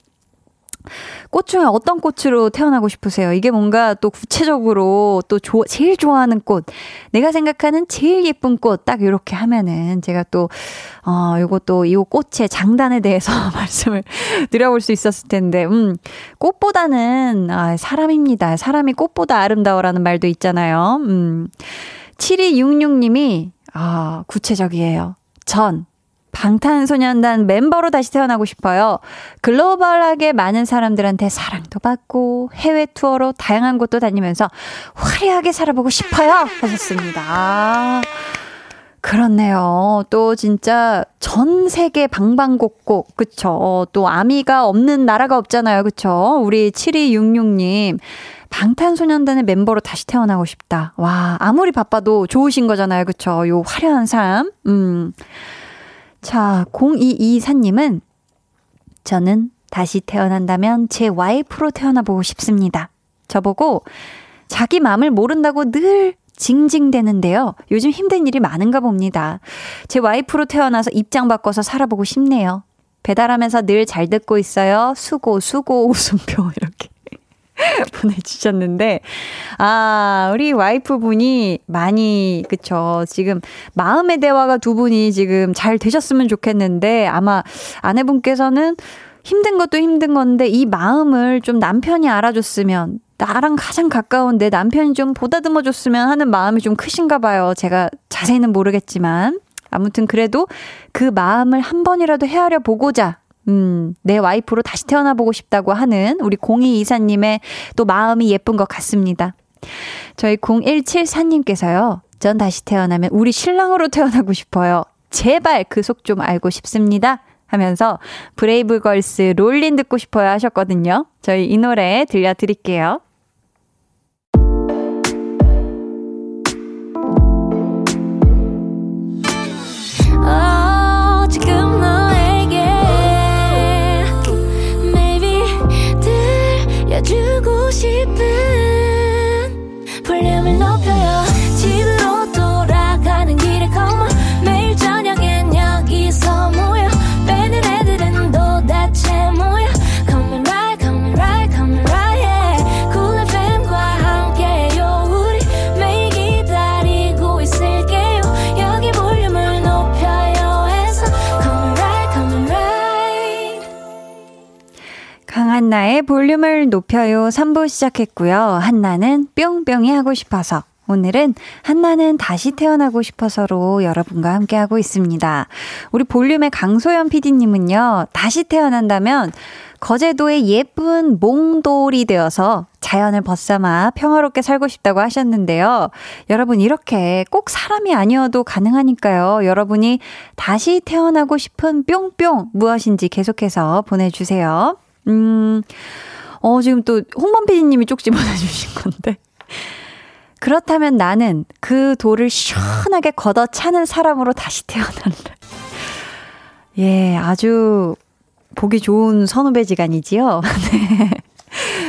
꽃 중에 어떤 꽃으로 태어나고 싶으세요? 이게 뭔가 또 구체적으로 또 조, 제일 좋아하는 꽃, 내가 생각하는 제일 예쁜 꽃, 딱 이렇게 하면은 제가 또, 어, 요것도 이 꽃의 장단에 대해서 말씀을 드려볼 수 있었을 텐데, 음, 꽃보다는, 아, 사람입니다. 사람이 꽃보다 아름다워라는 말도 있잖아요. 음, 7266님이, 아, 구체적이에요. 전, 방탄소년단 멤버로 다시 태어나고 싶어요. 글로벌하게 많은 사람들한테 사랑도 받고 해외 투어로 다양한 곳도 다니면서 화려하게 살아보고 싶어요. 하셨습니다. 아, 그렇네요. 또 진짜 전 세계 방방곡곡, 그쵸. 또 아미가 없는 나라가 없잖아요. 그쵸. 우리 7266님. 방탄소년단의 멤버로 다시 태어나고 싶다. 와, 아무리 바빠도 좋으신 거잖아요. 그쵸. 요 화려한 삶. 음. 자, 0224님은 저는 다시 태어난다면 제 와이프로 태어나보고 싶습니다. 저보고 자기 마음을 모른다고 늘 징징대는데요. 요즘 힘든 일이 많은가 봅니다. 제 와이프로 태어나서 입장 바꿔서 살아보고 싶네요. 배달하면서 늘 잘 듣고 있어요. 수고, 수고, 웃음표, 이렇게. 보내주셨는데, 아, 우리 와이프 분이 많이, 그쵸. 지금 마음의 대화가 두 분이 지금 잘 되셨으면 좋겠는데, 아마 아내분께서는 힘든 것도 힘든 건데, 이 마음을 좀 남편이 알아줬으면, 나랑 가장 가까운 내 남편이 좀 보다듬어 줬으면 하는 마음이 좀 크신가 봐요. 제가 자세히는 모르겠지만. 아무튼 그래도 그 마음을 한 번이라도 헤아려 보고자 음, 내 와이프로 다시 태어나 보고 싶다고 하는 우리 0224님의 또 마음이 예쁜 것 같습니다. 저희 0174님께서요. 전 다시 태어나면 우리 신랑으로 태어나고 싶어요. 제발 그 속 좀 알고 싶습니다. 하면서 브레이브걸스 롤린 듣고 싶어요 하셨거든요. 저희 이 노래 들려드릴게요. 한나의 볼륨을 높여요 3부 시작했고요. 한나는 뿅뿅이 하고 싶어서 오늘은 한나는 다시 태어나고 싶어서로 여러분과 함께하고 있습니다. 우리 볼륨의 강소연 PD님은요, 다시 태어난다면 거제도의 예쁜 몽돌이 되어서 자연을 벗삼아 평화롭게 살고 싶다고 하셨는데요. 여러분, 이렇게 꼭 사람이 아니어도 가능하니까요. 여러분이 다시 태어나고 싶은 뿅뿅 무엇인지 계속해서 보내주세요. 음, 어, 지금 또 홍범 PD님이 쪽지 보내주신 건데. 그렇다면 나는 그 돌을 시원하게 걷어 차는 사람으로 다시 태어난다. 예, 아주 보기 좋은 선후배 지간이지요. 네.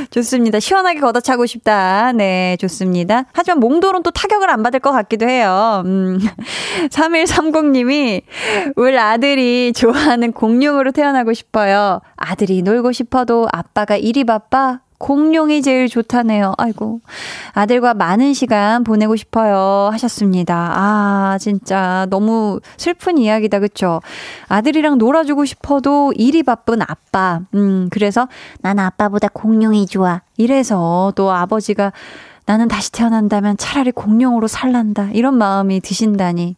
좋습니다. 시원하게 걷어차고 싶다. 네, 좋습니다. 하지만 몽돌은 또 타격을 안 받을 것 같기도 해요. 음. 3130님이 울 아들이 좋아하는 공룡으로 태어나고 싶어요. 아들이 놀고 싶어도 아빠가 일이 바빠 공룡이 제일 좋다네요. 아이고. 아들과 많은 시간 보내고 싶어요. 하셨습니다. 아, 진짜 너무 슬픈 이야기다. 그쵸? 아들이랑 놀아주고 싶어도 일이 바쁜 아빠. 음, 그래서 난 아빠보다 공룡이 좋아. 이래서 또 아버지가 나는 다시 태어난다면 차라리 공룡으로 살란다. 이런 마음이 드신다니.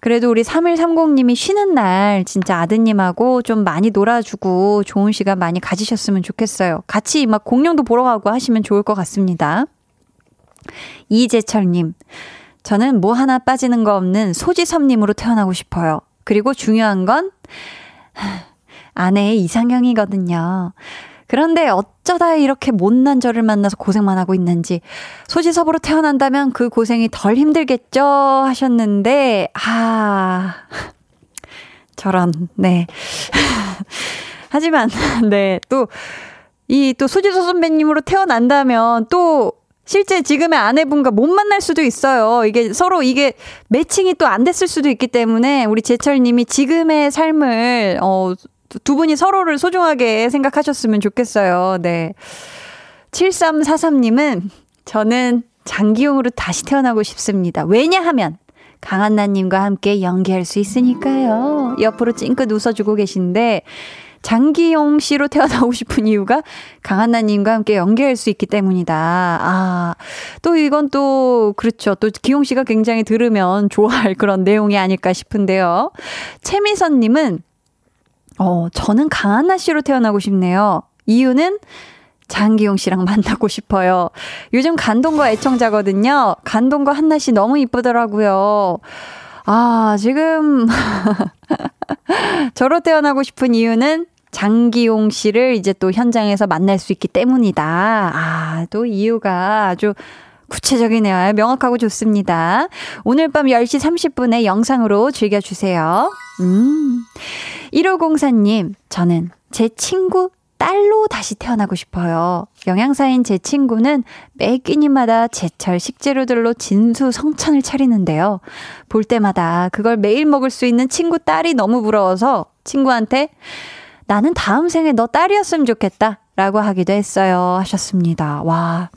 그래도 우리 3130님이 쉬는 날 진짜 아드님하고 좀 많이 놀아주고 좋은 시간 많이 가지셨으면 좋겠어요. 같이 막 공룡도 보러 가고 하시면 좋을 것 같습니다. 이재철님, 저는 뭐 하나 빠지는 거 없는 소지섭님으로 태어나고 싶어요. 그리고 중요한 건 아내의 이상형이거든요. 그런데 어쩌다 이렇게 못난 저를 만나서 고생만 하고 있는지 소지섭으로 태어난다면 그 고생이 덜 힘들겠죠 하셨는데 아 저런 네 하지만 네또 이 또 소지섭 선배님으로 태어난다면 또 실제 지금의 아내분과 못 만날 수도 있어요. 이게 서로 이게 매칭이 또 안 됐을 수도 있기 때문에 우리 제철님이 지금의 삶을 어 두 분이 서로를 소중하게 생각하셨으면 좋겠어요. 네. 7343님은 저는 장기용으로 다시 태어나고 싶습니다. 왜냐하면 강한나님과 함께 연기할 수 있으니까요. 옆으로 찡긋 웃어주고 계신데 장기용 씨로 태어나고 싶은 이유가 강한나님과 함께 연기할 수 있기 때문이다. 아, 또 이건 또, 그렇죠. 또 기용 씨가 굉장히 들으면 좋아할 그런 내용이 아닐까 싶은데요. 최미선님은 어, 저는 강한나 씨로 태어나고 싶네요. 이유는 장기용 씨랑 만나고 싶어요. 요즘 간동거 애청자거든요. 간동거 한나 씨 너무 이쁘더라고요. 아, 지금 저로 태어나고 싶은 이유는 장기용 씨를 이제 또 현장에서 만날 수 있기 때문이다. 아, 또 이유가 아주 구체적이네요. 명확하고 좋습니다. 오늘 밤 10시 30분에 영상으로 즐겨주세요. 음. 1504님, 저는 제 친구 딸로 다시 태어나고 싶어요. 영양사인 제 친구는 매 끼니마다 제철 식재료들로 진수 성찬을 차리는데요. 볼 때마다 그걸 매일 먹을 수 있는 친구 딸이 너무 부러워서 친구한테 나는 다음 생에 너 딸이었으면 좋겠다. 라고 하기도 했어요. 하셨습니다. 와.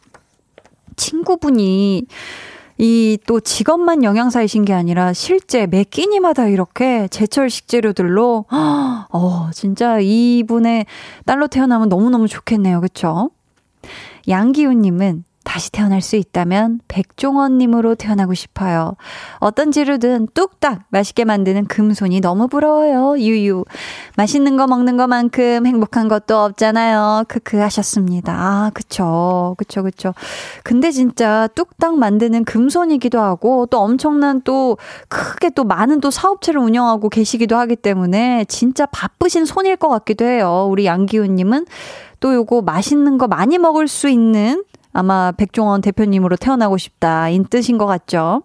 친구분이 이 또 직업만 영양사이신 게 아니라 실제 매 끼니마다 이렇게 제철 식재료들로 어 진짜 이분의 딸로 태어나면 너무너무 좋겠네요. 그쵸? 양기훈 님은 다시 태어날 수 있다면 백종원님으로 태어나고 싶어요. 어떤 재료든 뚝딱 맛있게 만드는 금손이 너무 부러워요. 유유. 맛있는 거 먹는 것만큼 행복한 것도 없잖아요. 크크 하셨습니다. 아, 그쵸. 그쵸, 그쵸. 근데 진짜 뚝딱 만드는 금손이기도 하고 또 엄청난 또 크게 또 많은 또 사업체를 운영하고 계시기도 하기 때문에 진짜 바쁘신 손일 것 같기도 해요. 우리 양기훈님은 또 요거 맛있는 거 많이 먹을 수 있는 아마 백종원 대표님으로 태어나고 싶다. 인 뜻인 것 같죠?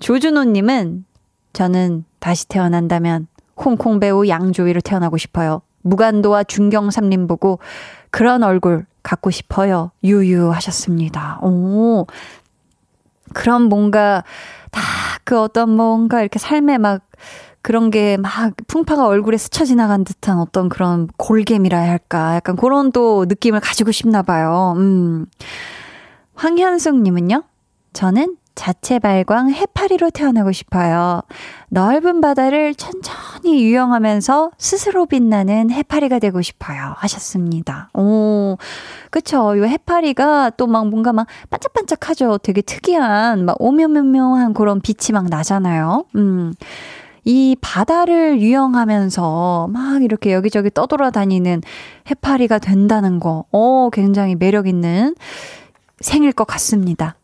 조준호님은 저는 다시 태어난다면 홍콩 배우 양조위로 태어나고 싶어요. 무간도와 중경삼림 보고 그런 얼굴 갖고 싶어요. 유유 하셨습니다. 오. 그런 뭔가 다 그 어떤 뭔가 이렇게 삶에 막 그런 게 막 풍파가 얼굴에 스쳐 지나간 듯한 어떤 그런 해야 할까. 약간 그런 또 느낌을 가지고 싶나 봐요. 음. 황현숙 님은요? 저는 자체 발광 해파리로 태어나고 싶어요. 넓은 바다를 천천히 유영하면서 스스로 빛나는 해파리가 되고 싶어요. 하셨습니다. 오, 그쵸. 요 해파리가 또 막 뭔가 막 반짝반짝하죠. 되게 특이한, 막 오묘묘묘한 그런 빛이 막 나잖아요. 음. 이 바다를 유영하면서 막 이렇게 여기저기 떠돌아다니는 해파리가 된다는 거, 어, 굉장히 매력 있는 생일 것 같습니다.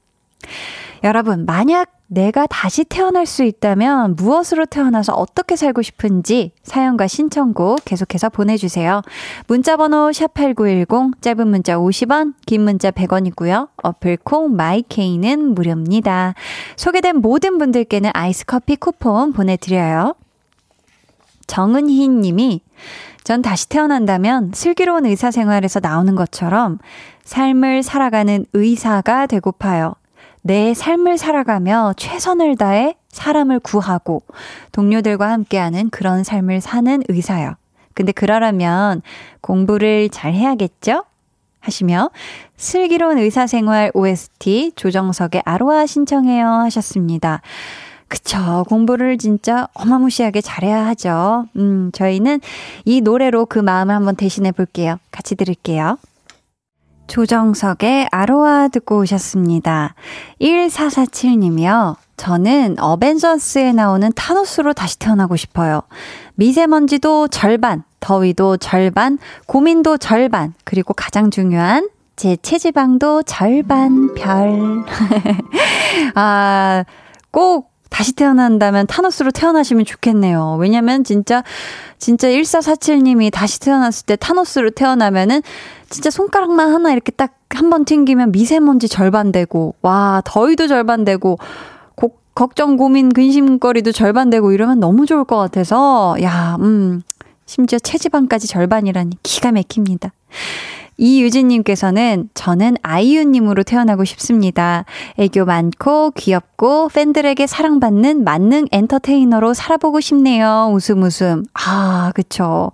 여러분, 만약 내가 다시 태어날 수 있다면 무엇으로 태어나서 어떻게 살고 싶은지 사연과 신청곡 계속해서 보내주세요. 문자번호 샵8910, 짧은 문자 50원, 긴 문자 100원이고요. 어플콩 마이케이는 무료입니다. 소개된 모든 분들께는 아이스 커피 쿠폰 보내드려요. 정은희 님이 전 다시 태어난다면 슬기로운 의사 생활에서 나오는 것처럼 삶을 살아가는 의사가 되고파요. 내 삶을 살아가며 최선을 다해 사람을 구하고 동료들과 함께하는 그런 삶을 사는 의사요. 근데 그러려면 공부를 잘 해야겠죠? 하시며 슬기로운 의사생활 OST 조정석의 아로하 신청해요 하셨습니다. 그쵸. 공부를 진짜 어마무시하게 잘해야 하죠. 음, 저희는 이 노래로 그 마음을 한번 대신해 볼게요. 같이 들을게요. 조정석의 아로하 듣고 오셨습니다. 1447님이요. 저는 어벤져스에 나오는 타노스로 다시 태어나고 싶어요. 미세먼지도 절반, 더위도 절반, 고민도 절반, 그리고 가장 중요한 제 체지방도 절반 별. 아, 꼭 다시 태어난다면 타노스로 태어나시면 좋겠네요. 왜냐면 진짜, 진짜 1447님이 다시 태어났을 때 타노스로 태어나면은 진짜 손가락만 하나 이렇게 딱 한 번 튕기면 미세먼지 절반 되고, 와, 더위도 절반 되고, 고, 걱정, 고민, 근심거리도 절반 되고 이러면 너무 좋을 것 같아서, 야, 음, 심지어 체지방까지 절반이라니 기가 막힙니다. 이유진님께서는 저는 아이유님으로 태어나고 싶습니다. 애교 많고 귀엽고 팬들에게 사랑받는 만능 엔터테이너로 살아보고 싶네요. 웃음 웃음. 아, 그쵸.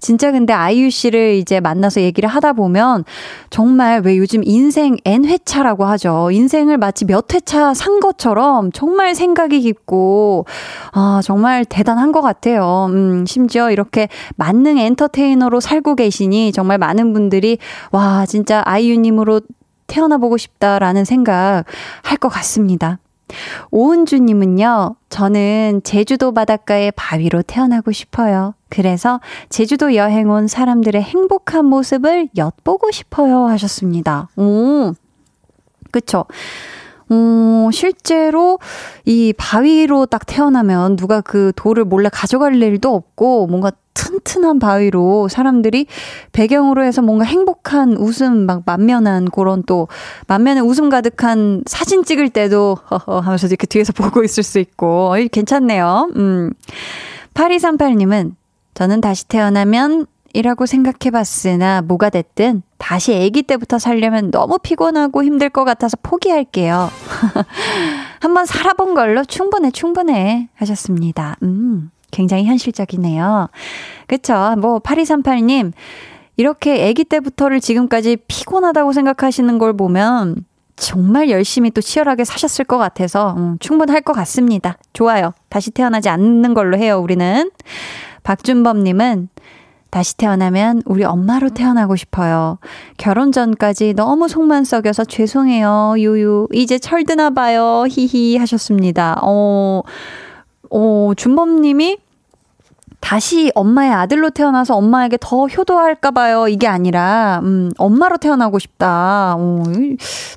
진짜 근데 아이유 씨를 이제 만나서 얘기를 하다 보면 정말 왜 요즘 인생 N회차라고 하죠. 인생을 마치 몇 회차 산 것처럼 정말 생각이 깊고, 아, 정말 대단한 것 같아요. 음, 심지어 이렇게 만능 엔터테이너로 살고 계시니 정말 많은 분들이 와, 진짜 아이유님으로 태어나 보고 싶다라는 생각 할 것 같습니다. 오은주님은요, 저는 제주도 바닷가의 바위로 태어나고 싶어요. 그래서 제주도 여행 온 사람들의 행복한 모습을 엿보고 싶어요. 하셨습니다. 오, 그쵸. 어, 실제로 이 바위로 딱 태어나면 누가 그 돌을 몰래 가져갈 일도 없고 뭔가 튼튼한 바위로 사람들이 배경으로 해서 뭔가 행복한 웃음 막 만면한 그런 또 만면에 웃음 가득한 사진 찍을 때도 허허 하면서 이렇게 뒤에서 보고 있을 수 있고 어이 괜찮네요. 음. 8238님은 저는 다시 태어나면 이라고 생각해 봤으나 뭐가 됐든 다시 아기 때부터 살려면 너무 피곤하고 힘들 것 같아서 포기할게요. 한번 살아본 걸로 충분해, 충분해. 하셨습니다. 음, 굉장히 현실적이네요. 그쵸. 뭐, 8238님, 이렇게 아기 때부터를 지금까지 피곤하다고 생각하시는 걸 보면 정말 열심히 또 치열하게 사셨을 것 같아서 음, 충분할 것 같습니다. 좋아요. 다시 태어나지 않는 걸로 해요, 우리는. 박준범님은 다시 태어나면 우리 엄마로 태어나고 싶어요. 결혼 전까지 너무 속만 썩여서 죄송해요. 유유. 이제 철드나 봐요. 히히 하셨습니다. 어, 어, 준범님이 다시 엄마의 아들로 태어나서 엄마에게 더 효도할까봐요. 이게 아니라, 음, 엄마로 태어나고 싶다. 오,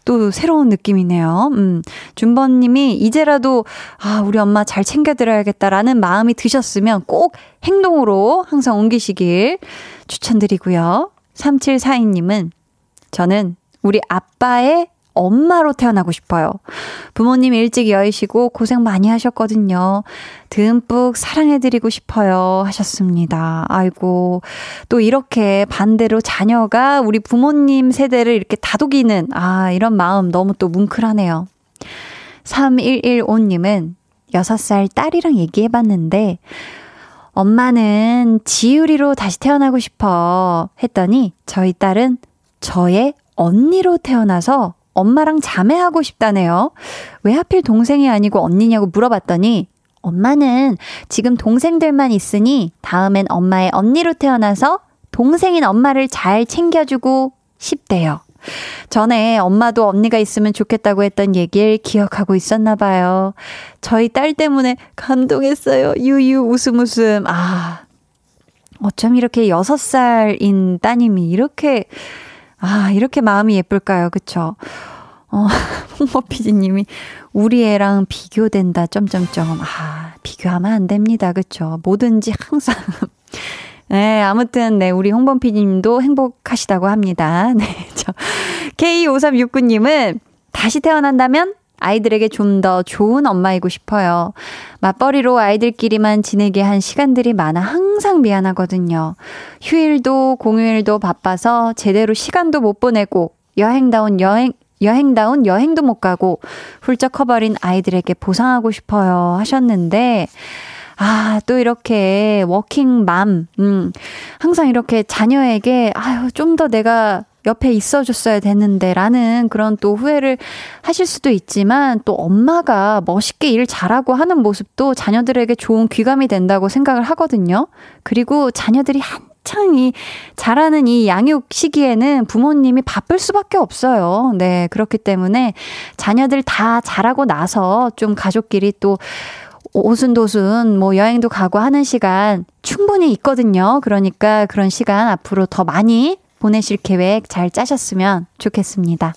또 새로운 느낌이네요. 음, 준번님이 이제라도, 아, 우리 엄마 잘 챙겨드려야겠다라는 마음이 드셨으면 꼭 행동으로 항상 옮기시길 추천드리고요. 3742님은 저는 우리 아빠의 엄마로 태어나고 싶어요. 부모님 일찍 여의시고 고생 많이 하셨거든요. 듬뿍 사랑해드리고 싶어요. 하셨습니다. 아이고, 또 이렇게 반대로 자녀가 우리 부모님 세대를 이렇게 다독이는, 아, 이런 마음 너무 또 뭉클하네요. 3115님은 6살 딸이랑 얘기해봤는데, 엄마는 지유리로 다시 태어나고 싶어 했더니 저희 딸은 저의 언니로 태어나서 엄마랑 자매하고 싶다네요. 왜 하필 동생이 아니고 언니냐고 물어봤더니 엄마는 지금 동생들만 있으니 다음엔 엄마의 언니로 태어나서 동생인 엄마를 잘 챙겨주고 싶대요. 전에 엄마도 언니가 있으면 좋겠다고 했던 얘기를 기억하고 있었나 봐요. 저희 딸 때문에 감동했어요. 유유 웃음 웃음. 아. 어쩜 이렇게 여섯 살인 따님이 이렇게 아, 이렇게 마음이 예쁠까요? 그쵸? 어, 홍보 PD님이 우리 애랑 비교된다, 점점점. 아, 비교하면 안 됩니다. 그쵸? 뭐든지 항상. 네, 아무튼, 네, 우리 홍범 PD님도 행복하시다고 합니다. 네, 저, K5369님은 다시 태어난다면 아이들에게 좀 더 좋은 엄마이고 싶어요. 맞벌이로 아이들끼리만 지내게 한 시간들이 많아 항상 미안하거든요. 휴일도 공휴일도 바빠서 제대로 시간도 못 보내고 여행다운 여행, 여행다운 여행도 못 가고 훌쩍 커버린 아이들에게 보상하고 싶어요 하셨는데, 아, 또 이렇게 워킹맘, 음, 항상 이렇게 자녀에게, 아유, 좀 더 내가 옆에 있어 줬어야 되는데 라는 그런 또 후회를 하실 수도 있지만 또 엄마가 멋있게 일 잘하고 하는 모습도 자녀들에게 좋은 귀감이 된다고 생각을 하거든요. 그리고 자녀들이 한창 이 잘하는 이 양육 시기에는 부모님이 바쁠 수밖에 없어요. 네. 그렇기 때문에 자녀들 다 잘하고 나서 좀 가족끼리 또 오순도순 뭐 여행도 가고 하는 시간 충분히 있거든요. 그러니까 그런 시간 앞으로 더 많이 보내실 계획 잘 짜셨으면 좋겠습니다.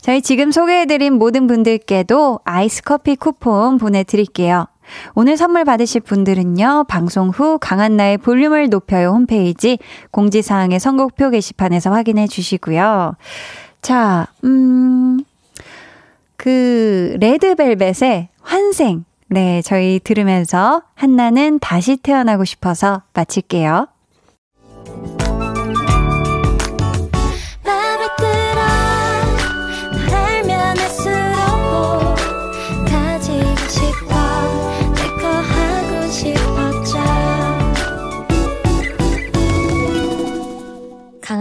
저희 지금 소개해드린 모든 분들께도 아이스 커피 쿠폰 보내드릴게요. 오늘 선물 받으실 분들은요, 방송 후 강한나의 볼륨을 높여요 홈페이지 공지사항의 선곡표 게시판에서 확인해 주시고요. 자, 음, 그, 레드벨벳의 환생. 네, 저희 들으면서 한나는 다시 태어나고 싶어서 마칠게요.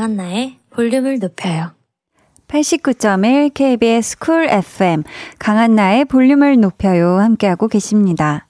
강한나의 볼륨을 높여요. 89.1 KBS 쿨 FM 강한나의 볼륨을 높여요 함께하고 계십니다.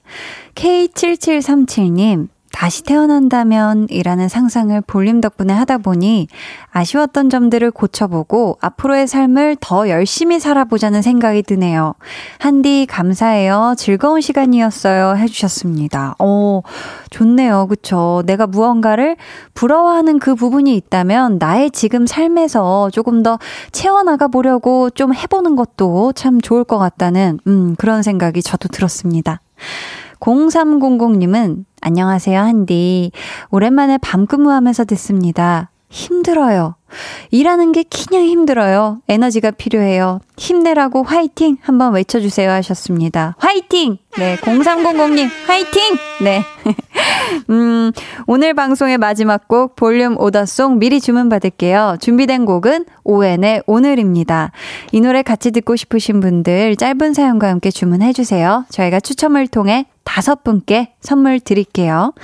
K7737님 다시 태어난다면 이라는 상상을 볼륨 덕분에 하다 보니 아쉬웠던 점들을 고쳐보고 앞으로의 삶을 더 열심히 살아보자는 생각이 드네요. 한디 감사해요. 즐거운 시간이었어요. 해주셨습니다. 오, 좋네요. 그쵸. 내가 무언가를 부러워하는 그 부분이 있다면 나의 지금 삶에서 조금 더 채워나가 보려고 좀 해보는 것도 참 좋을 것 같다는, 음, 그런 생각이 저도 들었습니다. 0300님은 안녕하세요, 한디. 오랜만에 밤 근무하면서 듣습니다. 힘들어요. 일하는 게 그냥 힘들어요. 에너지가 필요해요. 힘내라고 화이팅 한번 외쳐주세요 하셨습니다. 화이팅! 네, 0300님, 화이팅! 네. 음, 오늘 방송의 마지막 곡 볼륨 오더송 미리 주문받을게요. 준비된 곡은 오엔의 오늘입니다. 이 노래 같이 듣고 싶으신 분들 짧은 사연과 함께 주문해주세요. 저희가 추첨을 통해 다섯 분께 선물 드릴게요.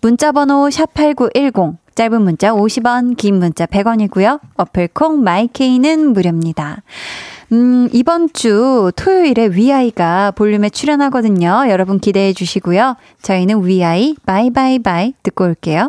문자번호 샵8910 짧은 문자 50원, 긴 문자 100원이고요. 어플 콩 마이케이는 무료입니다. 음, 이번 주 토요일에 위아이가 볼륨에 출연하거든요. 여러분 기대해 주시고요. 저희는 위아이 바이바이바이 듣고 올게요.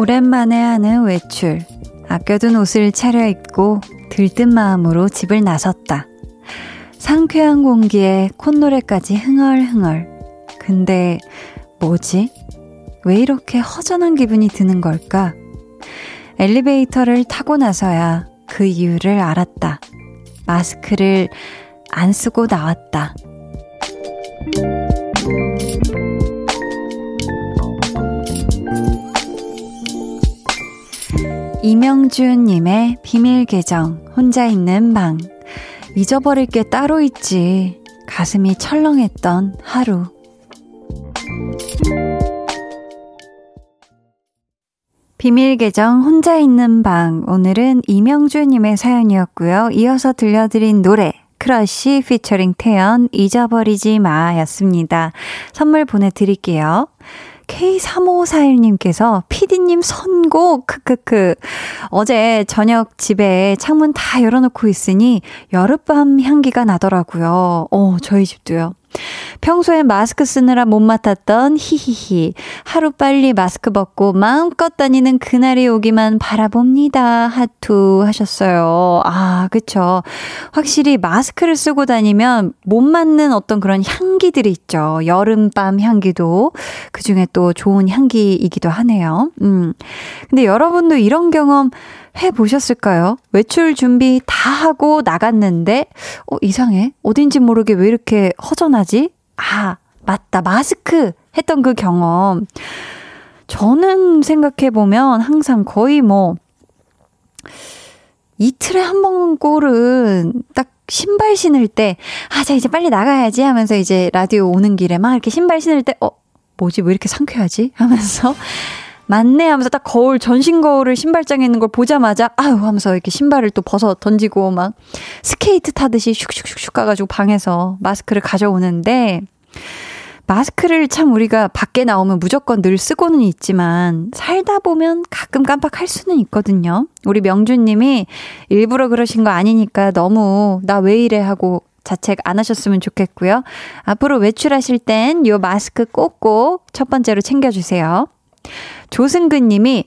오랜만에 하는 외출. 아껴둔 옷을 차려입고 들뜬 마음으로 집을 나섰다. 상쾌한 공기에 콧노래까지 흥얼흥얼. 근데 뭐지? 왜 이렇게 허전한 기분이 드는 걸까? 엘리베이터를 타고 나서야 그 이유를 알았다. 마스크를 안 쓰고 나왔다. 이명준님의 비밀 계정, 혼자 있는 방. 잊어버릴 게 따로 있지. 가슴이 철렁했던 하루. 비밀 계정 혼자 있는 방. 오늘은 이명준님의 사연이었고요. 이어서 들려드린 노래. 크러쉬 피처링 태연 잊어버리지 마 였습니다. 선물 보내드릴게요. K3541님께서 피디님 선곡 크크크 어제 저녁 집에 창문 다 열어놓고 있으니 여름밤 향기가 나더라고요. 어 저희 집도요. 평소에 마스크 쓰느라 못 맡았던 히히히. 하루 빨리 마스크 벗고 마음껏 다니는 그날이 오기만 바라봅니다. 하투 하셨어요. 아, 그쵸. 확실히 마스크를 쓰고 다니면 못 맞는 어떤 그런 향기들이 있죠. 여름밤 향기도 그 중에 또 좋은 향기이기도 하네요. 음. 근데 여러분도 이런 경험 해 보셨을까요? 외출 준비 다 하고 나갔는데, 어, 이상해. 어딘지 모르게 왜 이렇게 허전하지? 아, 맞다. 마스크 했던 그 경험. 저는 생각해보면 항상 거의 뭐, 이틀에 한 번 꼴은 딱 신발 신을 때, 아, 자, 이제 빨리 나가야지 하면서 이제 라디오 오는 길에 막 이렇게 신발 신을 때, 어, 뭐지? 왜 이렇게 상쾌하지? 하면서 맞네 하면서 딱 거울 전신 거울을 신발장에 있는 걸 보자마자 아유 하면서 이렇게 신발을 또 벗어 던지고 막 스케이트 타듯이 슉슉슉슉 가가지고 방에서 마스크를 가져오는데 마스크를 참 우리가 밖에 나오면 무조건 늘 쓰고는 있지만 살다 보면 가끔 깜빡할 수는 있거든요. 우리 명준님이 일부러 그러신 거 아니니까 너무 나 왜 이래 하고 자책 안 하셨으면 좋겠고요. 앞으로 외출하실 땐 요 마스크 꼭꼭 첫 번째로 챙겨주세요. 조승근 님이,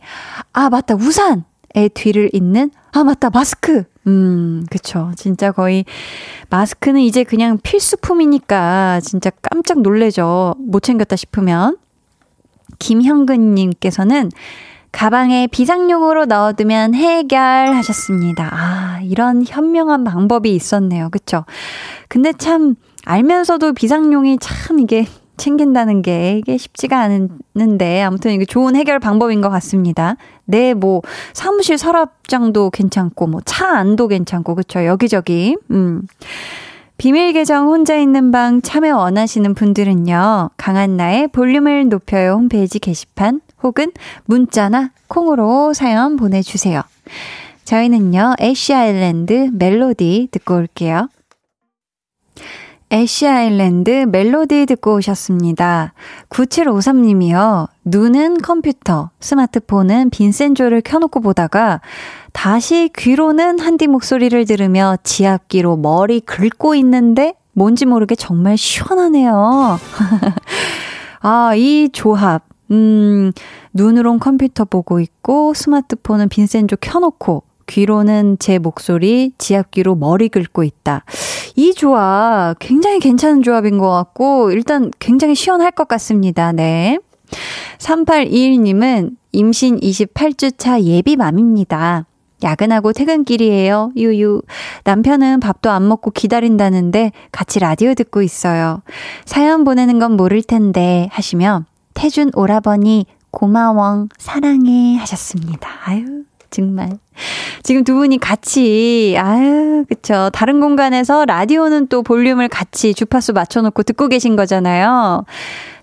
아, 맞다, 우산의 뒤를 잇는, 아, 맞다, 마스크. 음, 그쵸. 진짜 거의, 마스크는 이제 그냥 필수품이니까 진짜 깜짝 놀래죠. 못 챙겼다 싶으면. 김형근 님께서는, 가방에 비상용으로 넣어두면 해결하셨습니다. 아, 이런 현명한 방법이 있었네요. 그쵸? 근데 참, 알면서도 비상용이 참 이게 챙긴다는 게 이게 쉽지가 않은데 아무튼 이게 좋은 해결 방법인 것 같습니다. 네, 뭐 사무실 서랍장도 괜찮고 뭐 차 안도 괜찮고 그쵸 여기저기 음. 비밀 계정 혼자 있는 방 참여 원하시는 분들은요. 강한나의 볼륨을 높여요 홈페이지 게시판 혹은 문자나 콩으로 사연 보내 주세요. 저희는요. 애쉬 아일랜드 멜로디 듣고 올게요. 애쉬 아일랜드 멜로디 듣고 오셨습니다. 9753님이요. 눈은 컴퓨터, 스마트폰은 빈센조를 켜놓고 보다가 다시 귀로는 한디 목소리를 들으며 지압기로 머리 긁고 있는데 뭔지 모르게 정말 시원하네요. 아, 이 조합. 음, 눈으론 컴퓨터 보고 있고 스마트폰은 빈센조 켜놓고 귀로는 제 목소리, 지압귀로 머리 긁고 있다. 이 조합 굉장히 괜찮은 조합인 것 같고, 일단 굉장히 시원할 것 같습니다. 네. 3821님은 임신 28주 차 예비맘입니다. 야근하고 퇴근길이에요. 유유. 남편은 밥도 안 먹고 기다린다는데 같이 라디오 듣고 있어요. 사연 보내는 건 모를 텐데 하시면 태준 오라버니 고마워 사랑해 하셨습니다. 아유 정말. 지금 두 분이 같이, 아유, 그쵸. 다른 공간에서 라디오는 또 볼륨을 같이 주파수 맞춰놓고 듣고 계신 거잖아요.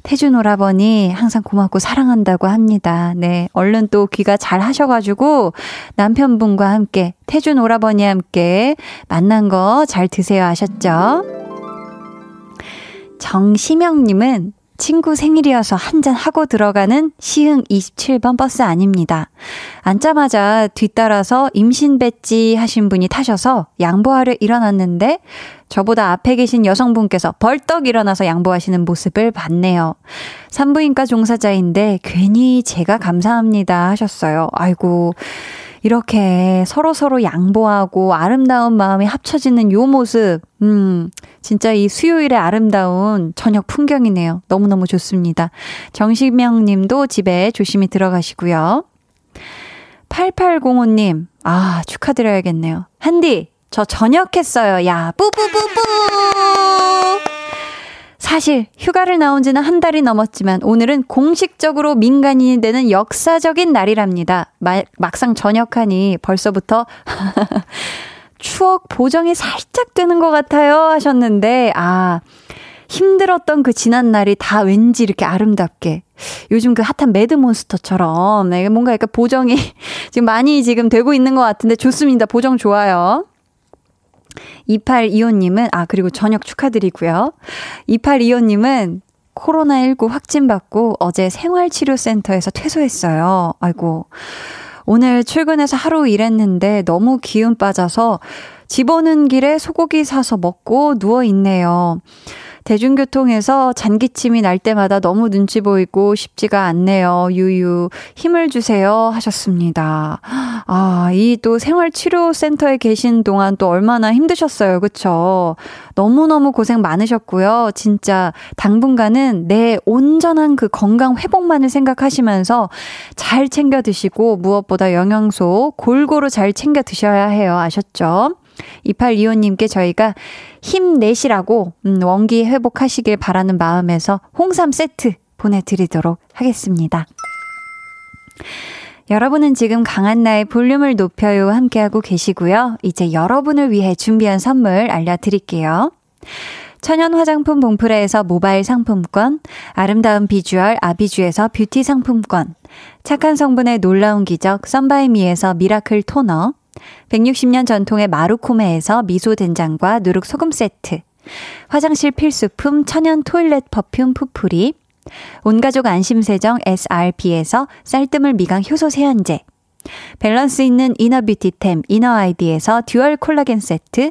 태준 오라버니 항상 고맙고 사랑한다고 합니다. 네. 얼른 또 귀가 잘 하셔가지고 남편분과 함께, 태준 오라버니 함께 만난 거 잘 드세요 하셨죠? 정시명님은 친구 생일이어서 한잔 하고 들어가는 시흥 27번 버스 아닙니다. 앉자마자 뒤따라서 임신 배지 하신 분이 타셔서 양보하려 일어났는데 저보다 앞에 계신 여성분께서 벌떡 일어나서 양보하시는 모습을 봤네요. 산부인과 종사자인데 괜히 제가 감사합니다 하셨어요. 아이고. 이렇게 서로서로 양보하고 아름다운 마음이 합쳐지는 요 모습, 음, 진짜 이 수요일의 아름다운 저녁 풍경이네요. 너무너무 좋습니다. 정식명 님도 집에 조심히 들어가시고요. 8805님, 아, 축하드려야겠네요. 한디, 저 전역했어요. 야, 뿌뿌뿌뿌! 사실 휴가를 나온 지는 한 달이 넘었지만 오늘은 공식적으로 민간인이 되는 역사적인 날이랍니다. 마, 막상 전역하니 벌써부터 추억 보정이 살짝 되는 것 같아요 하셨는데 아 힘들었던 그 지난 날이 다 왠지 이렇게 아름답게 요즘 그 핫한 매드몬스터처럼 네, 뭔가 약간 보정이 지금 많이 지금 되고 있는 것 같은데 좋습니다. 보정 좋아요. 2825님은, 아, 그리고 저녁 축하드리고요. 2825님은 코로나19 확진받고 어제 생활치료센터에서 퇴소했어요. 아이고. 오늘 출근해서 하루 일했는데 너무 기운 빠져서 집 오는 길에 소고기 사서 먹고 누워있네요. 대중교통에서 잔기침이 날 때마다 너무 눈치 보이고 쉽지가 않네요. 유유. 힘을 주세요. 하셨습니다. 아, 이 또 생활치료센터에 계신 동안 또 얼마나 힘드셨어요. 그쵸? 너무너무 고생 많으셨고요. 진짜 당분간은 내 온전한 그 건강 회복만을 생각하시면서 잘 챙겨 드시고 무엇보다 영양소 골고루 잘 챙겨 드셔야 해요. 아셨죠? 2825님께 저희가 힘내시라고, 음, 원기 회복하시길 바라는 마음에서 홍삼 세트 보내드리도록 하겠습니다. 여러분은 지금 강한나의 볼륨을 높여요 함께하고 계시고요. 이제 여러분을 위해 준비한 선물 알려드릴게요. 천연 화장품 봉프레에서 모바일 상품권, 아름다운 비주얼 아비주에서 뷰티 상품권, 착한 성분의 놀라운 기적 썬바이미에서 miracle 토너, 160년 전통의 마루코메에서 미소 된장과 누룩 소금 세트. 화장실 필수품 천연 toilet perfume 푸풀이. 온가족 안심세정 SRP에서 쌀뜨물 미강 효소 세안제. 밸런스 있는 inner 뷰티템 이너 아이디에서 dual 콜라겐 세트.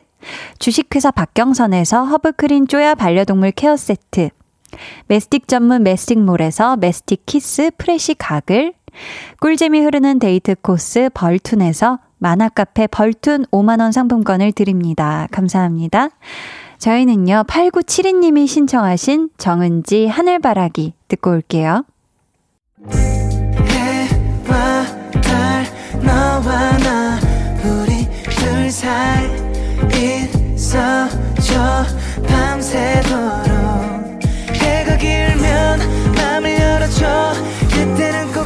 주식회사 박경선에서 허브크린 쪼야 반려동물 케어 세트. 메스틱 전문 메스틱몰에서 메스틱 키스 프레시 가글. 꿀잼이 흐르는 데이트 코스 벌툰에서 만화카페 벌툰 5만원 상품권을 드립니다. 감사합니다. 저희는요, 8972님이 신청하신 정은지 하늘바라기 듣고 올게요. 해와 달 너와 나 우리 둘 사이 있어줘 밤새도록 해가 길면 맘을 열어줘 그때는 꼭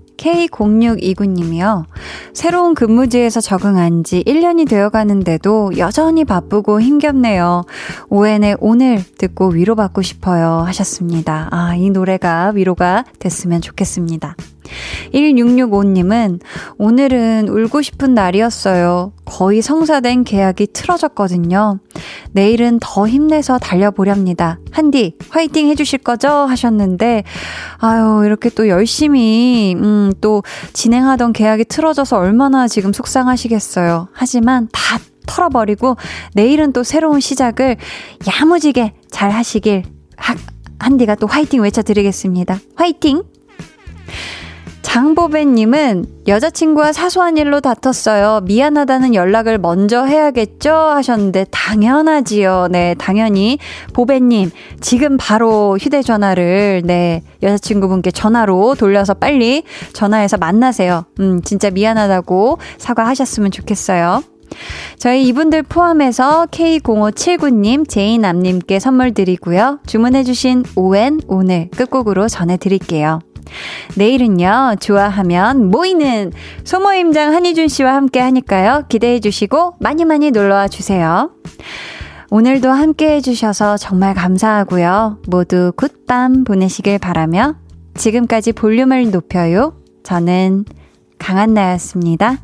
K0629님이요. 새로운 근무지에서 적응한 지 1년이 되어 가는데도 여전히 바쁘고 힘겹네요. 오엔의 오늘 듣고 위로받고 싶어요. 하셨습니다. 아, 이 노래가 위로가 됐으면 좋겠습니다. 1665님은 오늘은 울고 싶은 날이었어요. 거의 성사된 계약이 틀어졌거든요. 내일은 더 힘내서 달려보렵니다. 한디, 화이팅 해주실 거죠? 하셨는데, 아유, 이렇게 또 열심히, 음, 또 진행하던 계약이 틀어져서 얼마나 지금 속상하시겠어요. 하지만 다 털어버리고 내일은 또 새로운 시작을 야무지게 잘 하시길 하, 한디가 또 화이팅 외쳐드리겠습니다. 화이팅! 장보배님은 여자친구와 사소한 일로 다퉜어요. 미안하다는 연락을 먼저 해야겠죠? 하셨는데, 당연하지요. 네, 당연히. 보배님, 지금 바로 휴대전화를, 네, 여자친구분께 전화로 돌려서 빨리 전화해서 만나세요. 음, 진짜 미안하다고 사과하셨으면 좋겠어요. 저희 이분들 포함해서 K0579님, 제이남님께 선물 드리고요. 주문해주신 오엔 오늘 끝곡으로 전해드릴게요. 내일은요, 좋아하면 모이는 소모임장 한희준 씨와 함께 하니까요. 기대해 주시고 많이 많이 놀러와 주세요. 오늘도 함께 해주셔서 정말 감사하고요. 모두 굿밤 보내시길 바라며 지금까지 볼륨을 높여요. 저는 강한나였습니다.